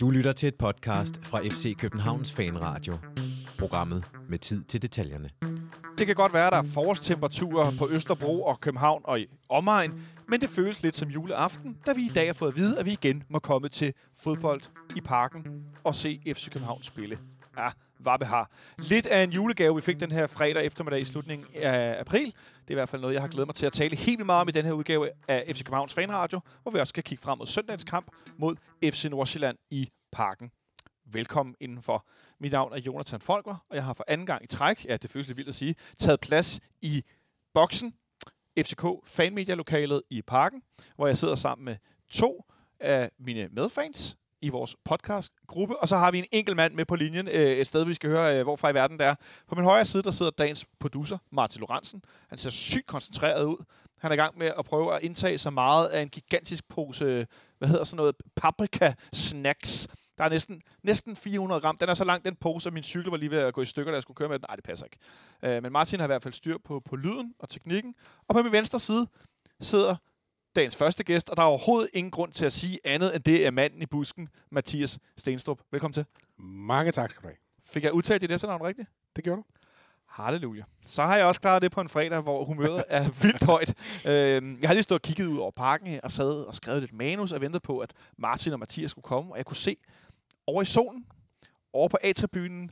Du lytter til et podcast fra FC Københavns Fanradio. Programmet med tid til detaljerne. Det kan godt være, at der er forårstemperaturer på Østerbro og København og i omegn, men det føles lidt som juleaften, da vi i dag har fået at vide, at vi igen må komme til fodbold i parken og se FC København spille. Ja, Vabbe har. Lidt af en julegave, vi fik den her fredag eftermiddag i slutningen af april. Det er i hvert fald noget, jeg har glædet mig til at tale helt vildt meget om i den her udgave af FC Københavns Fanradio, hvor vi også skal kigge frem mod søndagens kamp mod FC Nordsjælland i parken. Velkommen indenfor. Mit navn er Jonathan Folker, og jeg har for anden gang i træk, ja, det føles lidt vildt at sige, taget plads i boksen, FCK fanmedialokalet i parken, hvor jeg sidder sammen med to af mine medfans i vores podcastgruppe, og så har vi en enkelt mand med på linjen, øh, et sted, vi skal høre, øh, hvorfra i verden det er. På min højre side, der sidder dagens producer, Martin Lorentzen. Han ser sygt koncentreret ud. Han er i gang med at prøve at indtage så meget af en gigantisk pose, hvad hedder sådan noget, paprika-snacks. Der er næsten, næsten 400 gram. Den er så lang, den pose, at min cykel var lige ved at gå i stykker, da jeg skulle køre med den. Nej, det passer ikke. Øh, men Martin har i hvert fald styr på, på lyden og teknikken. Og på min venstre side sidder dagens første gæst, og der er overhovedet ingen grund til at sige andet, end det er manden i busken, Mathias Stenstrup. Velkommen til. Mange tak skal du have. Fik jeg udtalt dit efternavn rigtigt? Det gjorde du. Halleluja. Så har jeg også klaret det på en fredag, hvor humøret er vildt højt. Øh, jeg har lige stået og kigget ud over parken og sad og skrevet lidt manus og ventet på, at Martin og Mathias skulle komme, og jeg kunne se over i solen, over på A-tribunen,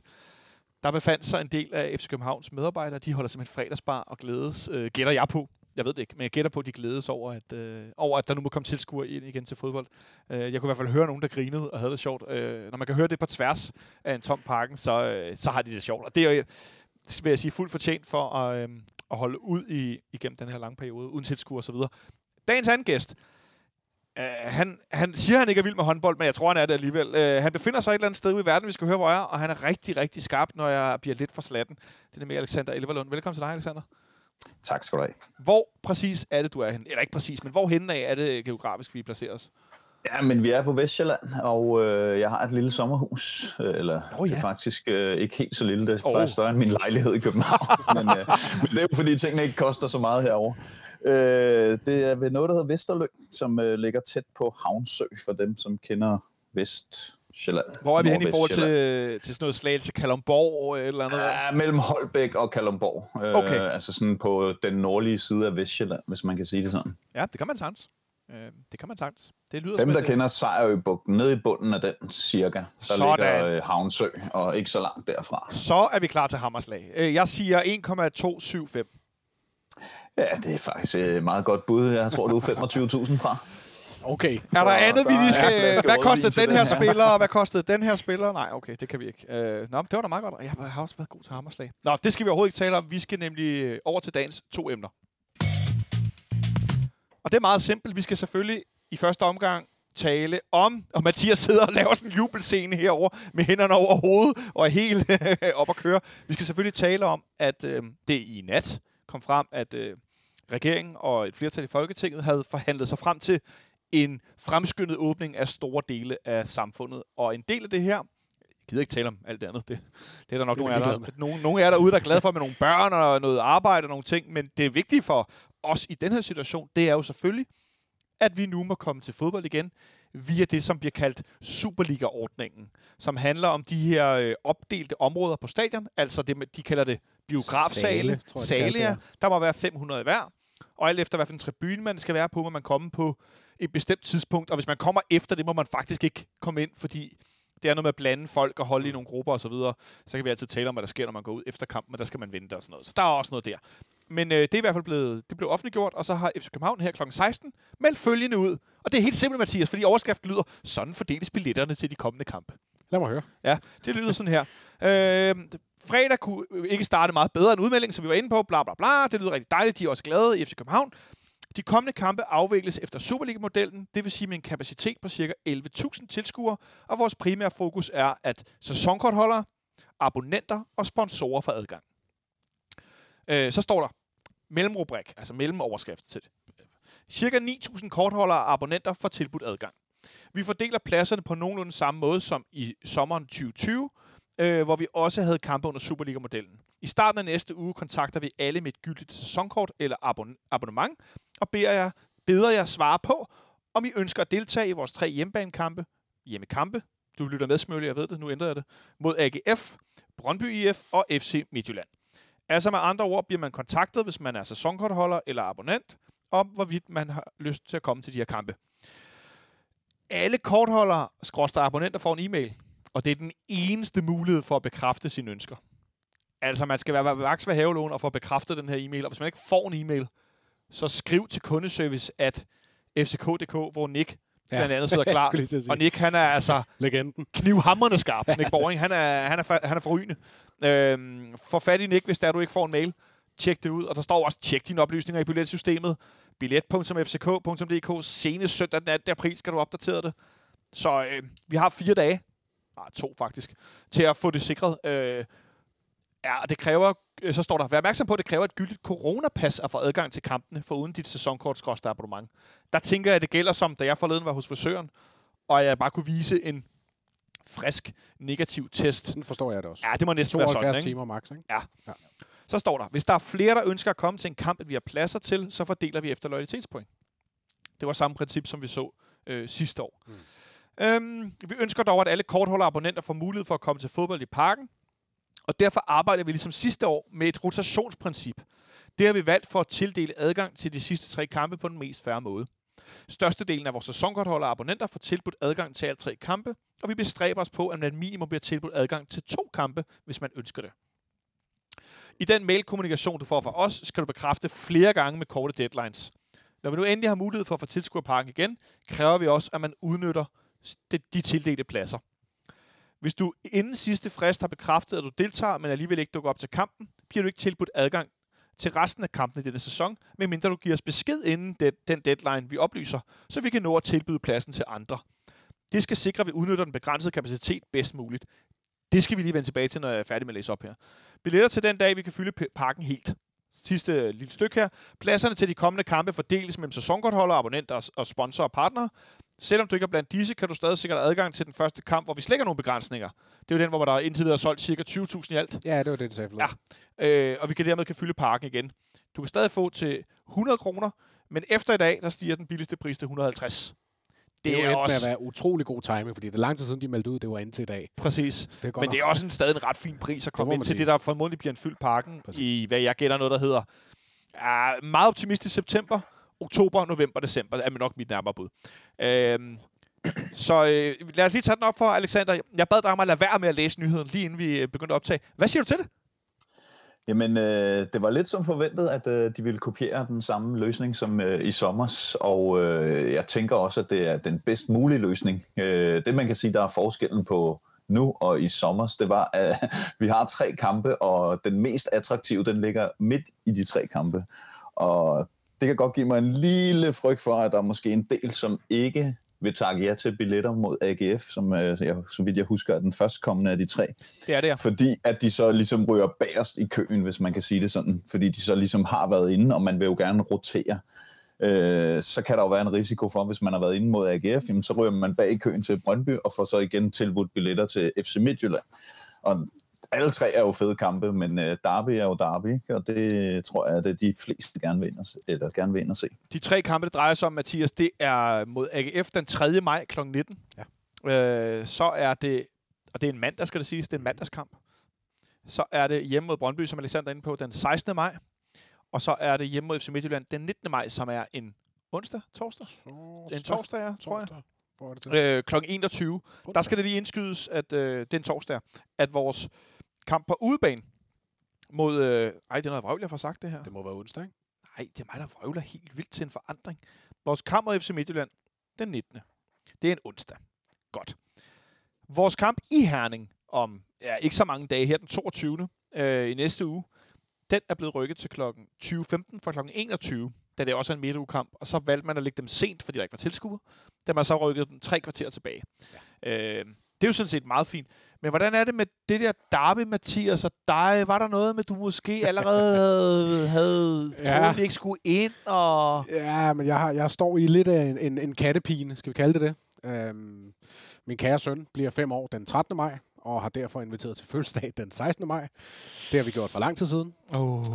der befandt sig en del af FC Københavns medarbejdere. De holder simpelthen fredagsbar og glædes, øh, gætter jeg på. Jeg ved det ikke, men jeg gætter på, at de glædes over, at, øh, over, at der nu må komme tilskuere ind igen til fodbold. Øh, jeg kunne i hvert fald høre nogen, der grinede og havde det sjovt. Øh, når man kan høre det på tværs af en tom parken, så, øh, så har de det sjovt. Og det er jo, øh, vil jeg sige, fuldt fortjent for at, øh, at holde ud i, igennem den her lange periode, uden tilskuere osv. Dagens anden gæst, Uh, han, han siger, at han ikke er vild med håndbold, men jeg tror, han er det alligevel. Uh, han befinder sig et eller andet sted ude i verden, vi skal høre, hvor jeg er, og han er rigtig, rigtig skarp, når jeg bliver lidt for slatten. Det er med Alexander Elverlund. Velkommen til dig, Alexander. Tak skal du have. Hvor præcis er det, du er hen? Eller ikke præcis, men hvor henne af er det geografisk, vi placerer os? Ja, men vi er på Vestjylland, og øh, jeg har et lille sommerhus. Øh, eller oh, ja. det er faktisk øh, ikke helt så lille. Det er oh. faktisk større end min lejlighed i København. men, øh, men det er jo fordi, tingene ikke koster så meget herovre. Øh, det er ved noget, der hedder Vesterlø, som øh, ligger tæt på Havnsø, for dem, som kender Vestjylland. Hvor er vi hen i forhold til, til sådan noget slag til Kalumborg eller noget? Ja, mellem Holbæk og Kalumborg. Okay. Øh, altså sådan på den nordlige side af Vestjylland, hvis man kan sige det sådan. Ja, det kan man sagtens. Øh, det kan man sagtens. Det lyder Dem, der et, kender Sejrøbugten, nede i bunden af den cirka, der Sådan. ligger øh, Havnsø, og ikke så langt derfra. Så er vi klar til Hammerslag. Øh, jeg siger 1,275. Ja, det er faktisk et meget godt bud. Jeg tror, du er 25.000 fra. Okay. Er der andet, vi lige skal... Hvad kostede den den her spiller, og hvad kostede den her spiller? Nej, okay, det kan vi ikke. Øh, nå, det var da meget godt. Jeg har også været god til hammerslag. Nå, det skal vi overhovedet ikke tale om. Vi skal nemlig øh, over til dagens to emner. Og det er meget simpelt. Vi skal selvfølgelig i første omgang tale om, og Mathias sidder og laver sådan en jubelscene herover med hænderne over hovedet og er helt op at køre. Vi skal selvfølgelig tale om, at øh, det i nat kom frem, at øh, regeringen og et flertal i Folketinget havde forhandlet sig frem til en fremskyndet åbning af store dele af samfundet. Og en del af det her, jeg gider ikke tale om alt det andet, det, det er der nok Det er nogle af, der, nogle, nogle af jer derude, der er glade for med nogle børn og noget arbejde og nogle ting, men det er vigtigt for os i den her situation, det er jo selvfølgelig, at vi nu må komme til fodbold igen via det, som bliver kaldt Superliga-ordningen, som handler om de her øh, opdelte områder på stadion, altså det, de kalder det biografsale, Sale, tror jeg, sale, det. Der må være 500 hver, og alt efter, hvad for en tribune man skal være på, må man komme på et bestemt tidspunkt, og hvis man kommer efter det, må man faktisk ikke komme ind, fordi det er noget med at blande folk og holde i nogle grupper osv., så, videre. så kan vi altid tale om, hvad der sker, når man går ud efter kampen, men der skal man vente og sådan noget. Så der er også noget der. Men øh, det er i hvert fald blevet, det blev offentliggjort, og så har FC København her kl. 16 meldt følgende ud. Og det er helt simpelt, Mathias, fordi overskriften lyder, sådan fordeles billetterne til de kommende kampe. Lad mig høre. Ja, det lyder sådan her. Øh, fredag kunne øh, ikke starte meget bedre end udmeldingen, som vi var inde på. Bla, bla, bla. Det lyder rigtig dejligt. De er også glade i FC København. De kommende kampe afvikles efter Superliga-modellen, det vil sige med en kapacitet på ca. 11.000 tilskuere, og vores primære fokus er, at sæsonkortholdere, abonnenter og sponsorer får adgang. Øh, så står der mellemrubrik, altså mellemoverskrift til det. Cirka 9.000 kortholdere og abonnenter får tilbudt adgang. Vi fordeler pladserne på nogenlunde samme måde som i sommeren 2020, øh, hvor vi også havde kampe under Superliga-modellen. I starten af næste uge kontakter vi alle med et gyldigt sæsonkort eller abon- abonnement, og beder jer, beder jer svare på, om I ønsker at deltage i vores tre hjemmebanekampe, hjemmekampe, du lytter med, Smølle, jeg ved det, nu ændrer jeg det, mod AGF, Brøndby IF og FC Midtjylland. Altså med andre ord bliver man kontaktet, hvis man er sæsonkortholder eller abonnent, om hvorvidt man har lyst til at komme til de her kampe. Alle kortholdere, skråster abonnenter, får en e-mail, og det er den eneste mulighed for at bekræfte sine ønsker. Altså, man skal være vaks ved havelån og få bekræftet den her e-mail, og hvis man ikke får en e-mail, så skriv til kundeservice at fck.dk, hvor Nick ja. blandt andet sidder klar. Og Nick, han er altså Legenden. knivhammerne skarp. Nick Boring, han er, han er, han er forrygende. Øhm, få fat i Nick, hvis der du ikke får en mail. Tjek det ud. Og der står også, tjek dine oplysninger i billetsystemet. Billet.fck.dk. Senest søndag den 18. april skal du opdatere det. Så øh, vi har fire dage, nej, to faktisk, til at få det sikret. Øh, Ja, det kræver, øh, så står der, vær opmærksom på, at det kræver et gyldigt coronapas at få adgang til kampene, for uden dit sæsonkort abonnement. Der tænker jeg, at det gælder som, da jeg forleden var hos frisøren, og jeg bare kunne vise en frisk negativ test. Sådan forstår jeg det også. Ja, det må næsten være sådan, ikke? timer max, ikke? Ja. ja. Så står der, hvis der er flere, der ønsker at komme til en kamp, at vi har pladser til, så fordeler vi efter loyalitetspoint. Det var samme princip, som vi så øh, sidste år. Mm. Øhm, vi ønsker dog, at alle kortholder abonnenter får mulighed for at komme til fodbold i parken, og derfor arbejder vi ligesom sidste år med et rotationsprincip. Det har vi valgt for at tildele adgang til de sidste tre kampe på den mest færre måde. Størstedelen af vores sæsonkortholder og abonnenter får tilbudt adgang til alle tre kampe, og vi bestræber os på, at man minimum bliver tilbudt adgang til to kampe, hvis man ønsker det. I den mailkommunikation, du får fra os, skal du bekræfte flere gange med korte deadlines. Når vi nu endelig har mulighed for at få tilskuerparken igen, kræver vi også, at man udnytter de tildelte pladser. Hvis du inden sidste frist har bekræftet, at du deltager, men alligevel ikke dukker op til kampen, bliver du ikke tilbudt adgang til resten af kampen i denne sæson, medmindre du giver os besked inden den deadline, vi oplyser, så vi kan nå at tilbyde pladsen til andre. Det skal sikre, at vi udnytter den begrænsede kapacitet bedst muligt. Det skal vi lige vende tilbage til, når jeg er færdig med at læse op her. Billetter til den dag, vi kan fylde parken helt. Sidste lille stykke her. Pladserne til de kommende kampe fordeles mellem sæsonkortholdere, abonnenter og sponsorer og partnere. Selvom du ikke er blandt disse, kan du stadig sikre adgang til den første kamp, hvor vi slækker nogle begrænsninger. Det er jo den, hvor der indtil videre er solgt ca. 20.000 i alt. Ja, det var det, du sagde Ja, øh, og vi kan dermed kan fylde parken igen. Du kan stadig få til 100 kroner, men efter i dag, der stiger den billigste pris til 150. Det, det er, jo også... med at være utrolig god timing, fordi det er lang tid siden, de meldte ud, det var indtil i dag. Præcis. det er Men det er også en stadig en ret fin pris at komme ind til sige. det, der formodentlig bliver en fyldt parken Præcis. i, hvad jeg gætter noget, der hedder uh, meget optimistisk september, oktober, november, december, er nok mit nærmere bud. Øhm, så øh, lad os lige tage den op for, Alexander. Jeg bad dig om at lade være med at læse nyheden, lige inden vi øh, begyndte at optage. Hvad siger du til det? Jamen, øh, det var lidt som forventet, at øh, de ville kopiere den samme løsning som øh, i sommers, og øh, jeg tænker også, at det er den bedst mulige løsning. Øh, det man kan sige, der er forskellen på nu og i sommers, det var, at vi har tre kampe, og den mest attraktive, den ligger midt i de tre kampe. Og det kan godt give mig en lille frygt for, at der er måske en del, som ikke vil takke ja til billetter mod AGF, som øh, jeg, så vidt jeg husker er den førstkommende af de tre. Det er det, ja. Fordi at de så ligesom ryger bagerst i køen, hvis man kan sige det sådan. Fordi de så ligesom har været inde, og man vil jo gerne rotere. Øh, så kan der jo være en risiko for, hvis man har været inde mod AGF, jamen, så ryger man bag i køen til Brøndby, og får så igen tilbudt billetter til FC Midtjylland. Og alle tre er jo fede kampe, men uh, Derby er jo Derby, ikke? og det tror jeg, at det de fleste gerne vil, ind eller gerne vil ind og se. De tre kampe, det drejer sig om, Mathias, det er mod AGF den 3. maj kl. 19. Ja. Øh, så er det, og det er en mandag, skal det siges, det er en mandagskamp. Så er det hjemme mod Brøndby, som Alexander er inde på, den 16. maj. Og så er det hjemme mod FC Midtjylland den 19. maj, som er en onsdag, torsdag? torsdag. En torsdag, ja, tror jeg. Hvor er det til? Øh, kl. 21. Der skal det lige indskydes, at øh, den torsdag, at vores kamp på udebane mod... Øh, ej, det er noget vrøvl, jeg får sagt det her. Det må være onsdag, ikke? Nej, det er mig, der vrøvler helt vildt til en forandring. Vores kamp mod FC Midtjylland, den 19. Det er en onsdag. Godt. Vores kamp i Herning om ja, ikke så mange dage her, den 22. Øh, i næste uge, den er blevet rykket til kl. 20.15 fra kl. 21, da det også er en midtugekamp. Og så valgte man at lægge dem sent, fordi der ikke var tilskuer. Da man så rykkede den tre kvarter tilbage. Ja. Øh, det er jo sådan set meget fint. Men hvordan er det med det der derby, Mathias, og dig? Var der noget med, du måske allerede havde, havde ja. troet, ikke skulle ind? Og... Ja, men jeg, har, jeg står i lidt af en, en, en kattepine, skal vi kalde det det. Øhm, min kære søn bliver fem år den 13. maj, og har derfor inviteret til fødselsdag den 16. maj. Det har vi gjort for lang tid siden. Oh.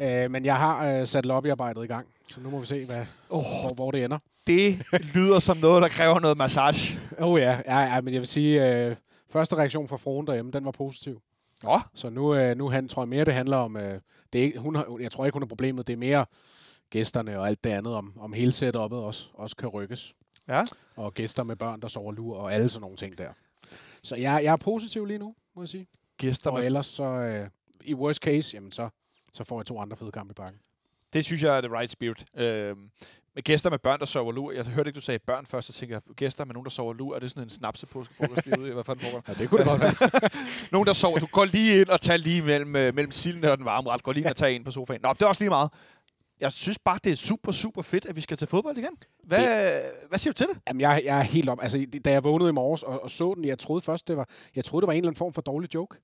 Øh, men jeg har øh, sat lobbyarbejdet i gang, så nu må vi se, hvad, Oh. hvor, hvor det ender. Det lyder som noget, der kræver noget massage. Åh oh, ja. ja, ja, men jeg vil sige, øh, første reaktion fra fruen derhjemme, den var positiv. Nå, Så nu, øh, nu han, tror jeg mere, det handler om... Øh, det er ikke, hun har, jeg tror ikke, hun er problemet. Det er mere gæsterne og alt det andet, om, om hele setup'et også, også kan rykkes. Ja. Og gæster med børn, der sover lur, og alle sådan nogle ting der. Så jeg, jeg er positiv lige nu, må jeg sige. gæster Og med, ellers så, øh, i worst case, jamen så, så får jeg to andre fede kampe i bakken. Det synes jeg er the right spirit. Øh, med gæster med børn, der sover lur. Jeg hørte ikke, du sagde børn først, så tænker jeg, gæster med nogen, der sover lur. Er det sådan en snapsepåskefrokost lige ude? i? Hvad fanden foregår? Ja, det kunne det godt være. Nogen, der sover. Du går lige ind og tager lige mellem, øh, mellem silden og den varme ret. Går lige ind og tager ind på sofaen. Nå, det er også lige meget. Jeg synes bare, det er super, super fedt, at vi skal til fodbold igen. Hvad, hvad siger du til det? Jamen, jeg, jeg er helt op. Altså, da jeg vågnede i morges og, og så den, jeg troede først, det var, jeg troede, det var en eller anden form for dårlig joke.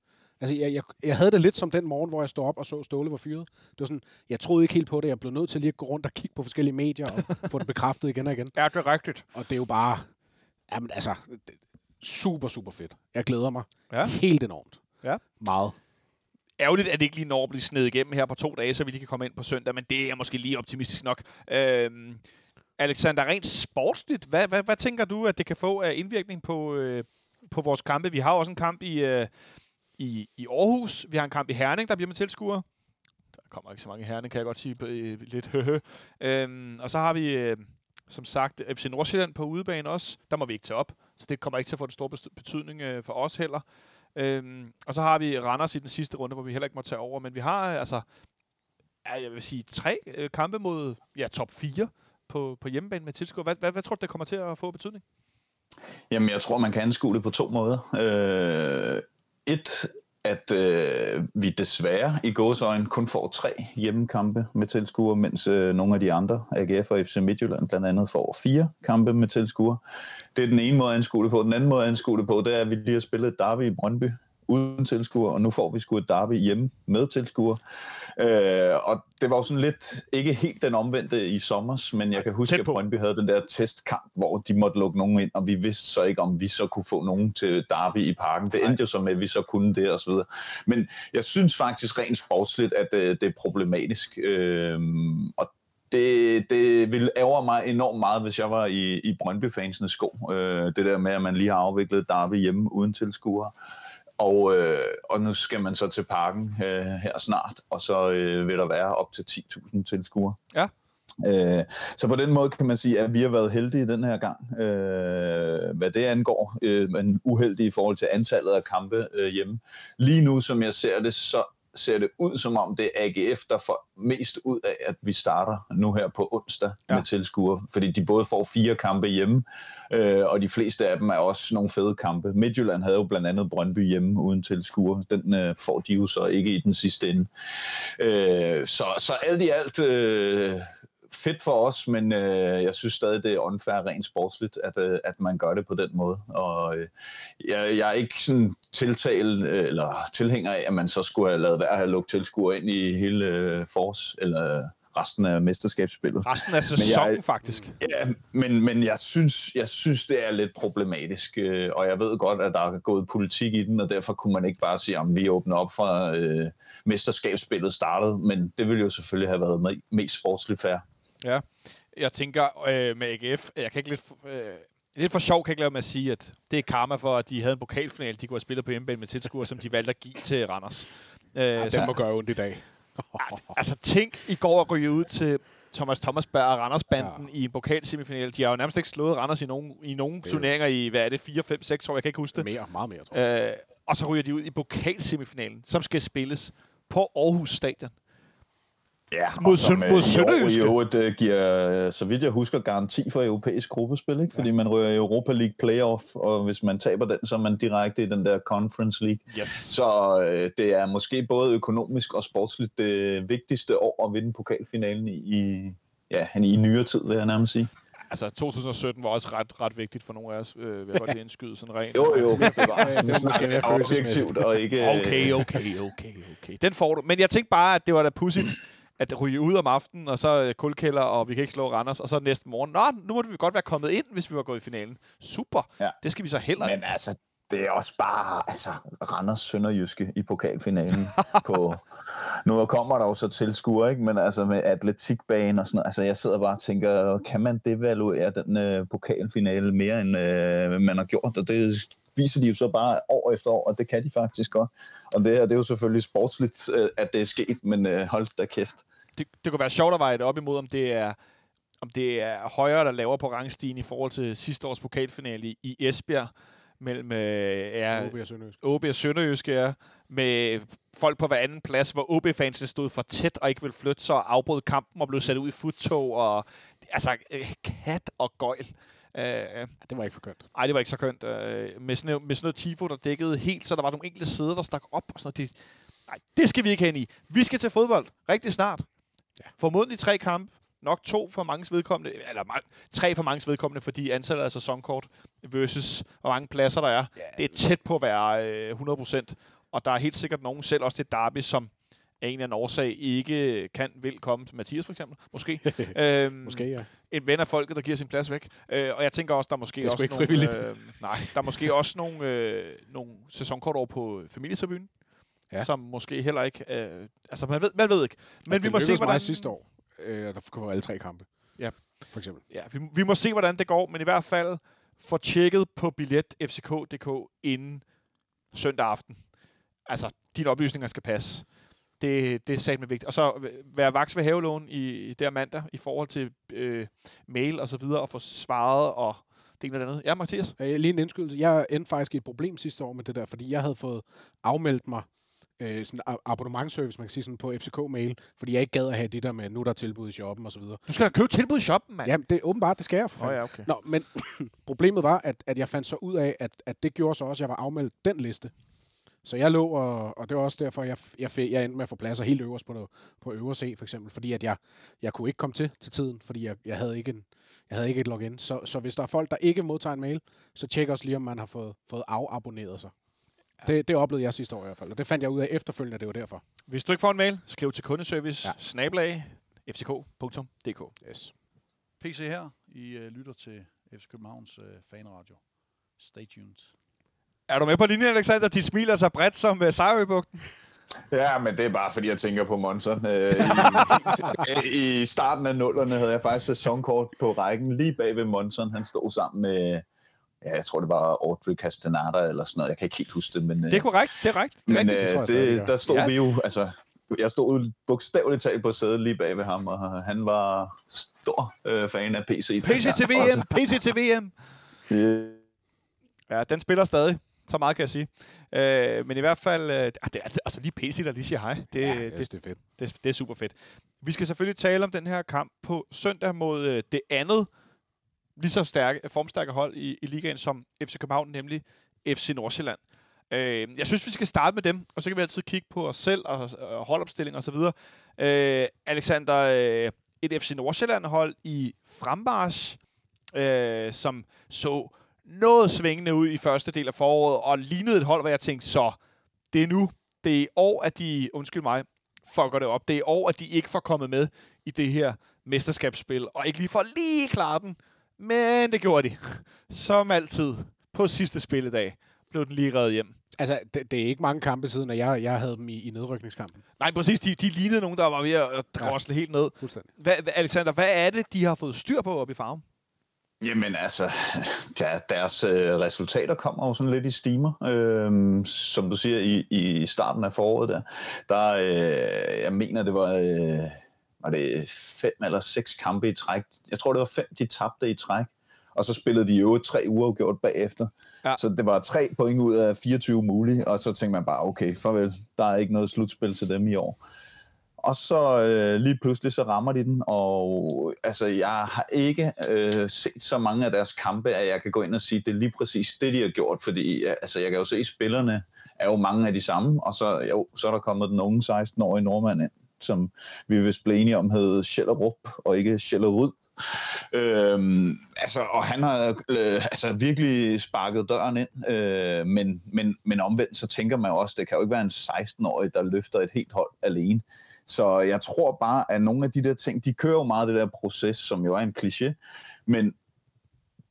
Altså, jeg, jeg, jeg havde det lidt som den morgen, hvor jeg stod op og så Ståle var fyret. Det var sådan, jeg troede ikke helt på det. Jeg blev nødt til lige at gå rundt og kigge på forskellige medier og få det bekræftet igen og igen. Er det rigtigt? Og det er jo bare, jamen altså, det- super, super fedt. Jeg glæder mig Ja. helt enormt. Ja. Meget. ærgerligt, at det ikke lige når at blive snedet igennem her på to dage, så vi lige kan komme ind på søndag, men det er måske lige optimistisk nok. Øhm, Alexander, rent sportsligt, hvad, hvad, hvad tænker du, at det kan få af indvirkning på, øh, på vores kampe? Vi har også en kamp i, øh, i, i Aarhus, vi har en kamp i Herning, der bliver med tilskuere. Der kommer ikke så mange i Herning, kan jeg godt sige, øh, lidt høhø. Øhm, og så har vi, øh, som sagt, FC Nordsjælland på udebane også. Der må vi ikke tage op, så det kommer ikke til at få en stor betydning øh, for os heller. Øhm, og så har vi Randers i den sidste runde, hvor vi heller ikke må tage over. Men vi har øh, altså, ja, jeg vil sige, tre øh, kampe mod ja, top 4 på, på hjemmebane med tilskuere. Hvad, hvad, hvad tror du, det kommer til at få betydning? Jamen, jeg tror, man kan anskue det på to måder. Øh, et, at øh, vi desværre i gåsøjne kun får tre hjemmekampe med tilskuere, mens øh, nogle af de andre, AGF og FC Midtjylland blandt andet, får fire kampe med tilskuere. Det er den ene måde at anskue det på. Den anden måde at anskue det på, det er, at vi lige har spillet et derby i Brøndby uden tilskuere, og nu får vi sgu et derby hjemme med tilskuere. Øh, og det var jo sådan lidt, ikke helt den omvendte i sommers, men jeg kan huske, at. Brøndby havde den der testkamp, hvor de måtte lukke nogen ind, og vi vidste så ikke, om vi så kunne få nogen til derby i parken. Det endte jo så med, at vi så kunne det og så videre. Men jeg synes faktisk rent sportsligt, at øh, det er problematisk. Øh, og det, det ville ærge mig enormt meget, hvis jeg var i, i Brøndby-fansenes sko. Øh, det der med, at man lige har afviklet derby hjemme uden tilskuere. Og, øh, og nu skal man så til parken øh, her snart, og så øh, vil der være op til 10.000 tilskuere. Ja. Øh, så på den måde kan man sige, at vi har været heldige den her gang, øh, hvad det angår, øh, men uheldige i forhold til antallet af kampe øh, hjemme. Lige nu, som jeg ser det, så ser det ud som om det er AGF, der får mest ud af, at vi starter nu her på onsdag Ja. med tilskuere, fordi de både får fire kampe hjemme, øh, og de fleste af dem er også nogle fede kampe. Midtjylland havde jo blandt andet Brøndby hjemme uden tilskuere. Den øh, får de jo så ikke i den sidste ende. Øh, så, så alt i alt øh, fedt for os, men øh, jeg synes stadig, det er unfair rent sportsligt, at, øh, at man gør det på den måde. Og øh, jeg, jeg er ikke sådan tiltal øh, eller tilhænger af, at man så skulle have lavet være at have lukket tilskuere ind i hele øh, forårs eller resten af mesterskabsspillet. Resten af jeg- sæsonen, faktisk. Ja, men, men jeg, synes, jeg synes, det er lidt problematisk, øh, og jeg ved godt, at der er gået politik i den, og derfor kunne man ikke bare sige, om vi åbner op fra øh, mesterskabsspillet startede, men det ville jo selvfølgelig have været me- mest sportsligt fair. Ja. Jeg tænker øh, med AGF, jeg kan ikke lidt... Øh, lidt for sjov kan jeg ikke lade med at sige, at det er karma for, at de havde en pokalfinal, de kunne have spillet på hjemmebane med tilskuere, som de valgte at give til Randers. Øh, Ja, så det må gøre ondt i dag. Altså, tænk i går at ryge ud til Thomas Thomasberg og Randersbanden ja. I en pokalsemifinal. De har jo nærmest ikke slået Randers i nogen, i nogen er turneringer i, hvad er det, 4, 5, 6 år, jeg kan ikke huske det. Mere, meget mere, tror jeg. Øh, og så ryger de ud i pokalsemifinalen, som skal spilles på Aarhus Stadion. Ja, Mod som, øh, mod Sønderjyske. I øvrigt øh, giver, øh, så vidt jeg husker, garanti for europæisk gruppespil, ikke? fordi man rører Europa League Playoff, og hvis man taber den, så er man direkte i den der Conference League. Yes. Så øh, det er måske både økonomisk og sportsligt det vigtigste år at vinde pokalfinalen i, i, ja, i nyere tid, vil jeg nærmest sige. Altså, 2017 var også ret, ret vigtigt for nogle af os. Øh, vil jeg godt lige indskyde sådan rent. Jo, jo, det var, det var måske mere følelsesmæssigt. og ikke... Okay, okay, okay, okay. Den får du. Men jeg tænkte bare, at det var da pudsigt, at ryge ud om aftenen, og så øh, kulkælder, og vi kan ikke slå Randers, og så næste morgen, nå, nu måtte vi godt være kommet ind, hvis vi var gået i finalen. Super. Ja. Det skal vi så heller Men altså, det er også bare altså, Randers Sønderjyske i pokalfinalen. på, nu kommer der jo så tilskuer, ikke? men altså med atletikbane og sådan noget. Altså jeg sidder bare og tænker, kan man devaluere den øh, pokalfinale mere, end øh, man har gjort? Og det viser de jo så bare år efter år, og det kan de faktisk godt. Og det her, det er jo selvfølgelig sportsligt, øh, at det er sket, men øh, hold da kæft. Det, det kunne være sjovt at veje det op imod, om det er om det er højere eller lavere på rangstigen i forhold til sidste års pokalfinale i, i Esbjerg mellem øh, OB og Sønderjysk. OB og Sønderjysk, ja, med folk på hver anden plads, hvor OB-fansene stod for tæt og ikke ville flytte sig og afbrød kampen og blev sat ud i futtog og altså øh, kat og gøjl. Uh, det var ikke for kønt. Nej, det var ikke så kønt. Uh, med, sådan, med sådan noget tifo, der dækkede helt, så der var nogle enkelte sæder, der stak op og sådan noget. Det, nej, det skal vi ikke hen i. Vi skal til fodbold rigtig snart. Ja. Formodentlig tre kampe nok to for mange vedkommende, eller tre for mange vedkommende, fordi antallet af sæsonkort versus hvor mange pladser der er, ja. det er tæt på at være øh, 100%. Og der er helt sikkert nogen, selv også til Derby, som af en eller anden årsag ikke kan, vil komme til Mathias for eksempel, måske. øhm, måske, ja. En ven af folket, der giver sin plads væk. Øh, og jeg tænker også, der er måske det er også ikke nogle, øh, nej, der er måske også nogle, øh, nogle sæsonkort over på familietribunen, ja. som måske heller ikke... Øh, altså, man ved, man ved ikke. Men altså, vi må se, hvordan... sidste år øh, der kommer alle tre kampe. Ja. For eksempel. Ja, vi, vi må se, hvordan det går, men i hvert fald få tjekket på billet fck.dk inden søndag aften. Altså, dine oplysninger skal passe. Det, det er satme vigtigt. Og så være vaks ved havelån i der mandag i forhold til øh, mail og så videre, og få svaret og det ene eller andet. Ja, Mathias? Ja, lige en indskydelse. Jeg endte faktisk i et problem sidste år med det der, fordi jeg havde fået afmeldt mig øh, sådan abonnementservice, man kan sige sådan på FCK-mail, fordi jeg ikke gad at have det der med, nu der er tilbud i shoppen og så videre. Du skal da købe tilbud i shoppen, mand. Jamen, det er åbenbart, det skal jeg for oh, ja, okay. Nå, men problemet var, at, at jeg fandt så ud af, at, at det gjorde så også, at jeg var afmeldt den liste. Så jeg lå, og, og det var også derfor, jeg, jeg, jeg endte med at få pladser helt øverst på, på øvre C, for eksempel, fordi at jeg, jeg kunne ikke komme til til tiden, fordi jeg, jeg, havde, ikke en, jeg havde ikke et login. Så, så hvis der er folk, der ikke modtager en mail, så tjek også lige, om man har fået, fået afabonneret sig. Ja. Det, det oplevede jeg sidste år i hvert fald, og det fandt jeg ud af efterfølgende, det var derfor. Hvis du ikke får en mail, skriv til kundeservice ja. snablag fck.dk. Yes. PC her. I uh, lytter til FC Københavns uh, fanradio. Stay tuned. Er du med på linjen, Alexander? De smiler så bredt som uh, Sejrøbugten. Ja, men det er bare fordi, jeg tænker på Monson. Øh, i, I starten af nullerne havde jeg faktisk sæsonkort på rækken lige bag ved Monson. Han stod sammen med ja, jeg tror det var Audrey Castaneda eller sådan noget, jeg kan ikke helt huske det. Men, det er korrekt, det er korrekt. Det er men rigtigt, øh, det, det, der stod ja. vi jo, altså, jeg stod bogstaveligt talt på sædet lige bag ved ham, og han var stor øh, fan af PC. PC til VM, PC til VM. Yeah. Ja, den spiller stadig. Så meget kan jeg sige. Øh, men i hvert fald, øh, det er altså lige PC, der lige siger hej. Det, ja, det, det, er fedt. Det, det er super fedt. Vi skal selvfølgelig tale om den her kamp på søndag mod øh, det andet lige så stærke, formstærke hold i, i ligaen som FC København, nemlig FC Nordsjælland. Øh, jeg synes, vi skal starte med dem, og så kan vi altid kigge på os selv og, og holdopstilling osv. Øh, Alexander, øh, et FC Nordsjælland-hold i frembars, øh, som så noget svingende ud i første del af foråret, og lignede et hold, hvor jeg tænkte, så det er nu, det er i år, at de, undskyld mig, fucker det op. Det er i år, at de ikke får kommet med i det her mesterskabsspil, og ikke lige får lige klare den men det gjorde de. Som altid. På sidste spilledag blev den lige reddet hjem. Altså, det, det er ikke mange kampe siden, at jeg, jeg havde dem i, i nedrykningskampen. Nej, præcis. De, de lignede nogen, der var ved at drosle ja, helt ned. Hva, Alexander, hvad er det, de har fået styr på op i farven? Jamen altså, ja, deres øh, resultater kommer jo sådan lidt i stimer. Øh, som du siger, i, i starten af foråret der, der øh, jeg mener, det var... Øh, var det fem eller seks kampe i træk. Jeg tror, det var fem, de tabte i træk. Og så spillede de jo tre uger gjort bagefter. Ja. Så det var tre point ud af 24 mulige, og så tænkte man bare, okay, farvel, der er ikke noget slutspil til dem i år. Og så øh, lige pludselig så rammer de den, og altså, jeg har ikke øh, set så mange af deres kampe, at jeg kan gå ind og sige, det er lige præcis det, de har gjort, fordi altså, jeg kan jo se, at spillerne er jo mange af de samme, og så, jo, så er der kommet den unge 16-årige nordmand ind, som vi vist blev enige om hed Schellerup og ikke Schellerud. Øhm, altså, og han har øh, altså, virkelig sparket døren ind, øh, men, men, men omvendt så tænker man også, det kan jo ikke være en 16-årig, der løfter et helt hold alene. Så jeg tror bare, at nogle af de der ting, de kører jo meget det der proces, som jo er en kliché, men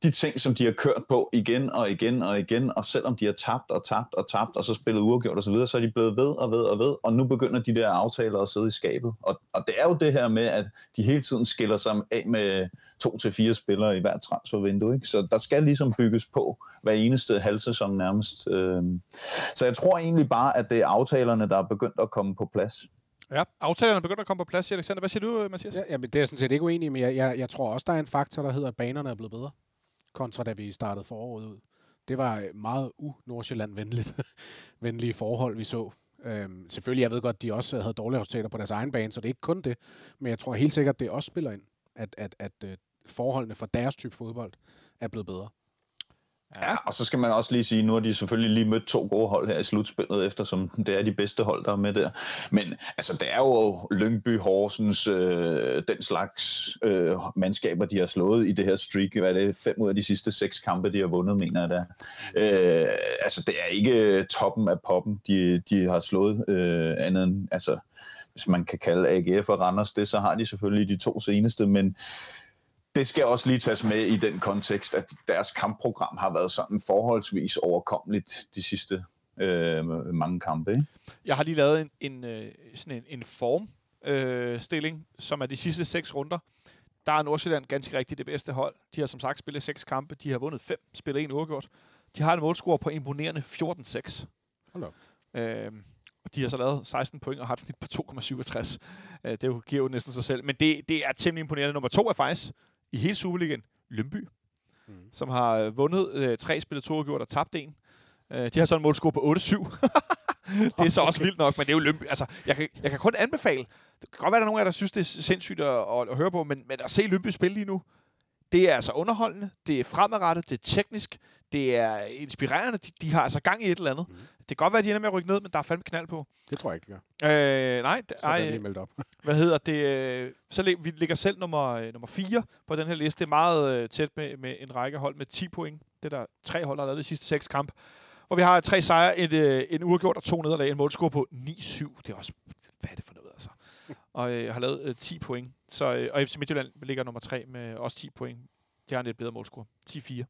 de ting, som de har kørt på igen og igen og igen, og selvom de har tabt og tabt og tabt, og så spillet uafgjort og så videre, så er de blevet ved og ved og ved, og nu begynder de der aftaler at sidde i skabet. Og, og det er jo det her med, at de hele tiden skiller sig af med to til fire spillere i hver transfervindue, ikke? så der skal ligesom bygges på hver eneste halvsæson nærmest. Øhm. Så jeg tror egentlig bare, at det er aftalerne, der er begyndt at komme på plads. Ja, aftalerne begynder at komme på plads, Alexander. Hvad siger du, Mathias? Ja, jamen, det er jeg sådan set ikke uenig i, men jeg, jeg, jeg tror også, der er en faktor, der hedder, at banerne er blevet bedre, kontra da vi startede foråret ud. Det var øh, meget u-Nordsjælland-venligt venlige forhold, vi så. Øhm, selvfølgelig, jeg ved godt, de også havde dårlige resultater på deres egen bane, så det er ikke kun det. Men jeg tror helt sikkert, det også spiller ind, at, at, at, at forholdene for deres type fodbold er blevet bedre. Ja, og så skal man også lige sige, nu har de selvfølgelig lige mødt to gode hold her i slutspillet, eftersom det er de bedste hold, der er med der. Men altså, det er jo Lyngby, Horsens, øh, den slags øh, mandskaber, de har slået i det her streak. Hvad er det? Fem ud af de sidste seks kampe, de har vundet, mener jeg der. Øh, altså, det er ikke toppen af poppen, de, de har slået øh, andet end, altså, hvis man kan kalde AGF og Randers det, så har de selvfølgelig de to seneste, men det skal også lige tages med i den kontekst, at deres kampprogram har været sådan forholdsvis overkommeligt de sidste øh, mange kampe. Ikke? Jeg har lige lavet en, en, øh, sådan en, en formstilling, øh, som er de sidste seks runder. Der er Nordsjælland ganske rigtigt det bedste hold. De har som sagt spillet seks kampe. De har vundet fem, spillet en uafgjort. De har en målscore på imponerende 14-6. Hold Øh, de har så lavet 16 point og har et snit på 2,67. Øh, det giver jo næsten sig selv. Men det, det er temmelig imponerende. Nummer to er faktisk i hele Superligaen, Lønby, mm. som har øh, vundet øh, tre spillet to og gjort og tabt en. Øh, de har så en målscore på 8-7. det er så også vildt nok, men det er jo Lønby. Altså, jeg kan, jeg kan kun anbefale, det kan godt være, at der er nogen af jer, der synes, det er sindssygt at, at, at høre på, men, men at se Lønby spille lige nu, det er altså underholdende, det er fremadrettet, det er teknisk, det er inspirerende. De, de har altså gang i et eller andet. Mm. Det kan godt være, at de ender med at rykke ned, men der er fandme knald på. Det tror jeg ikke, de gør. Øh, nej, d- så er lige meldt op. hvad hedder det? Øh, så lig, vi ligger selv nummer, øh, nummer 4 på den her liste. Det er meget øh, tæt med, med en række hold med 10 point. Det er der tre hold, der har lavet de sidste seks kamp. Hvor vi har tre sejre, et, øh, en uafgjort og to nederlag. En målscore på 9-7. Det er også... Hvad er det for noget, altså? Og øh, har lavet øh, 10 point. Så, øh, og FC Midtjylland ligger nummer 3 med også 10 point. De har en lidt bedre målscore. 10-4.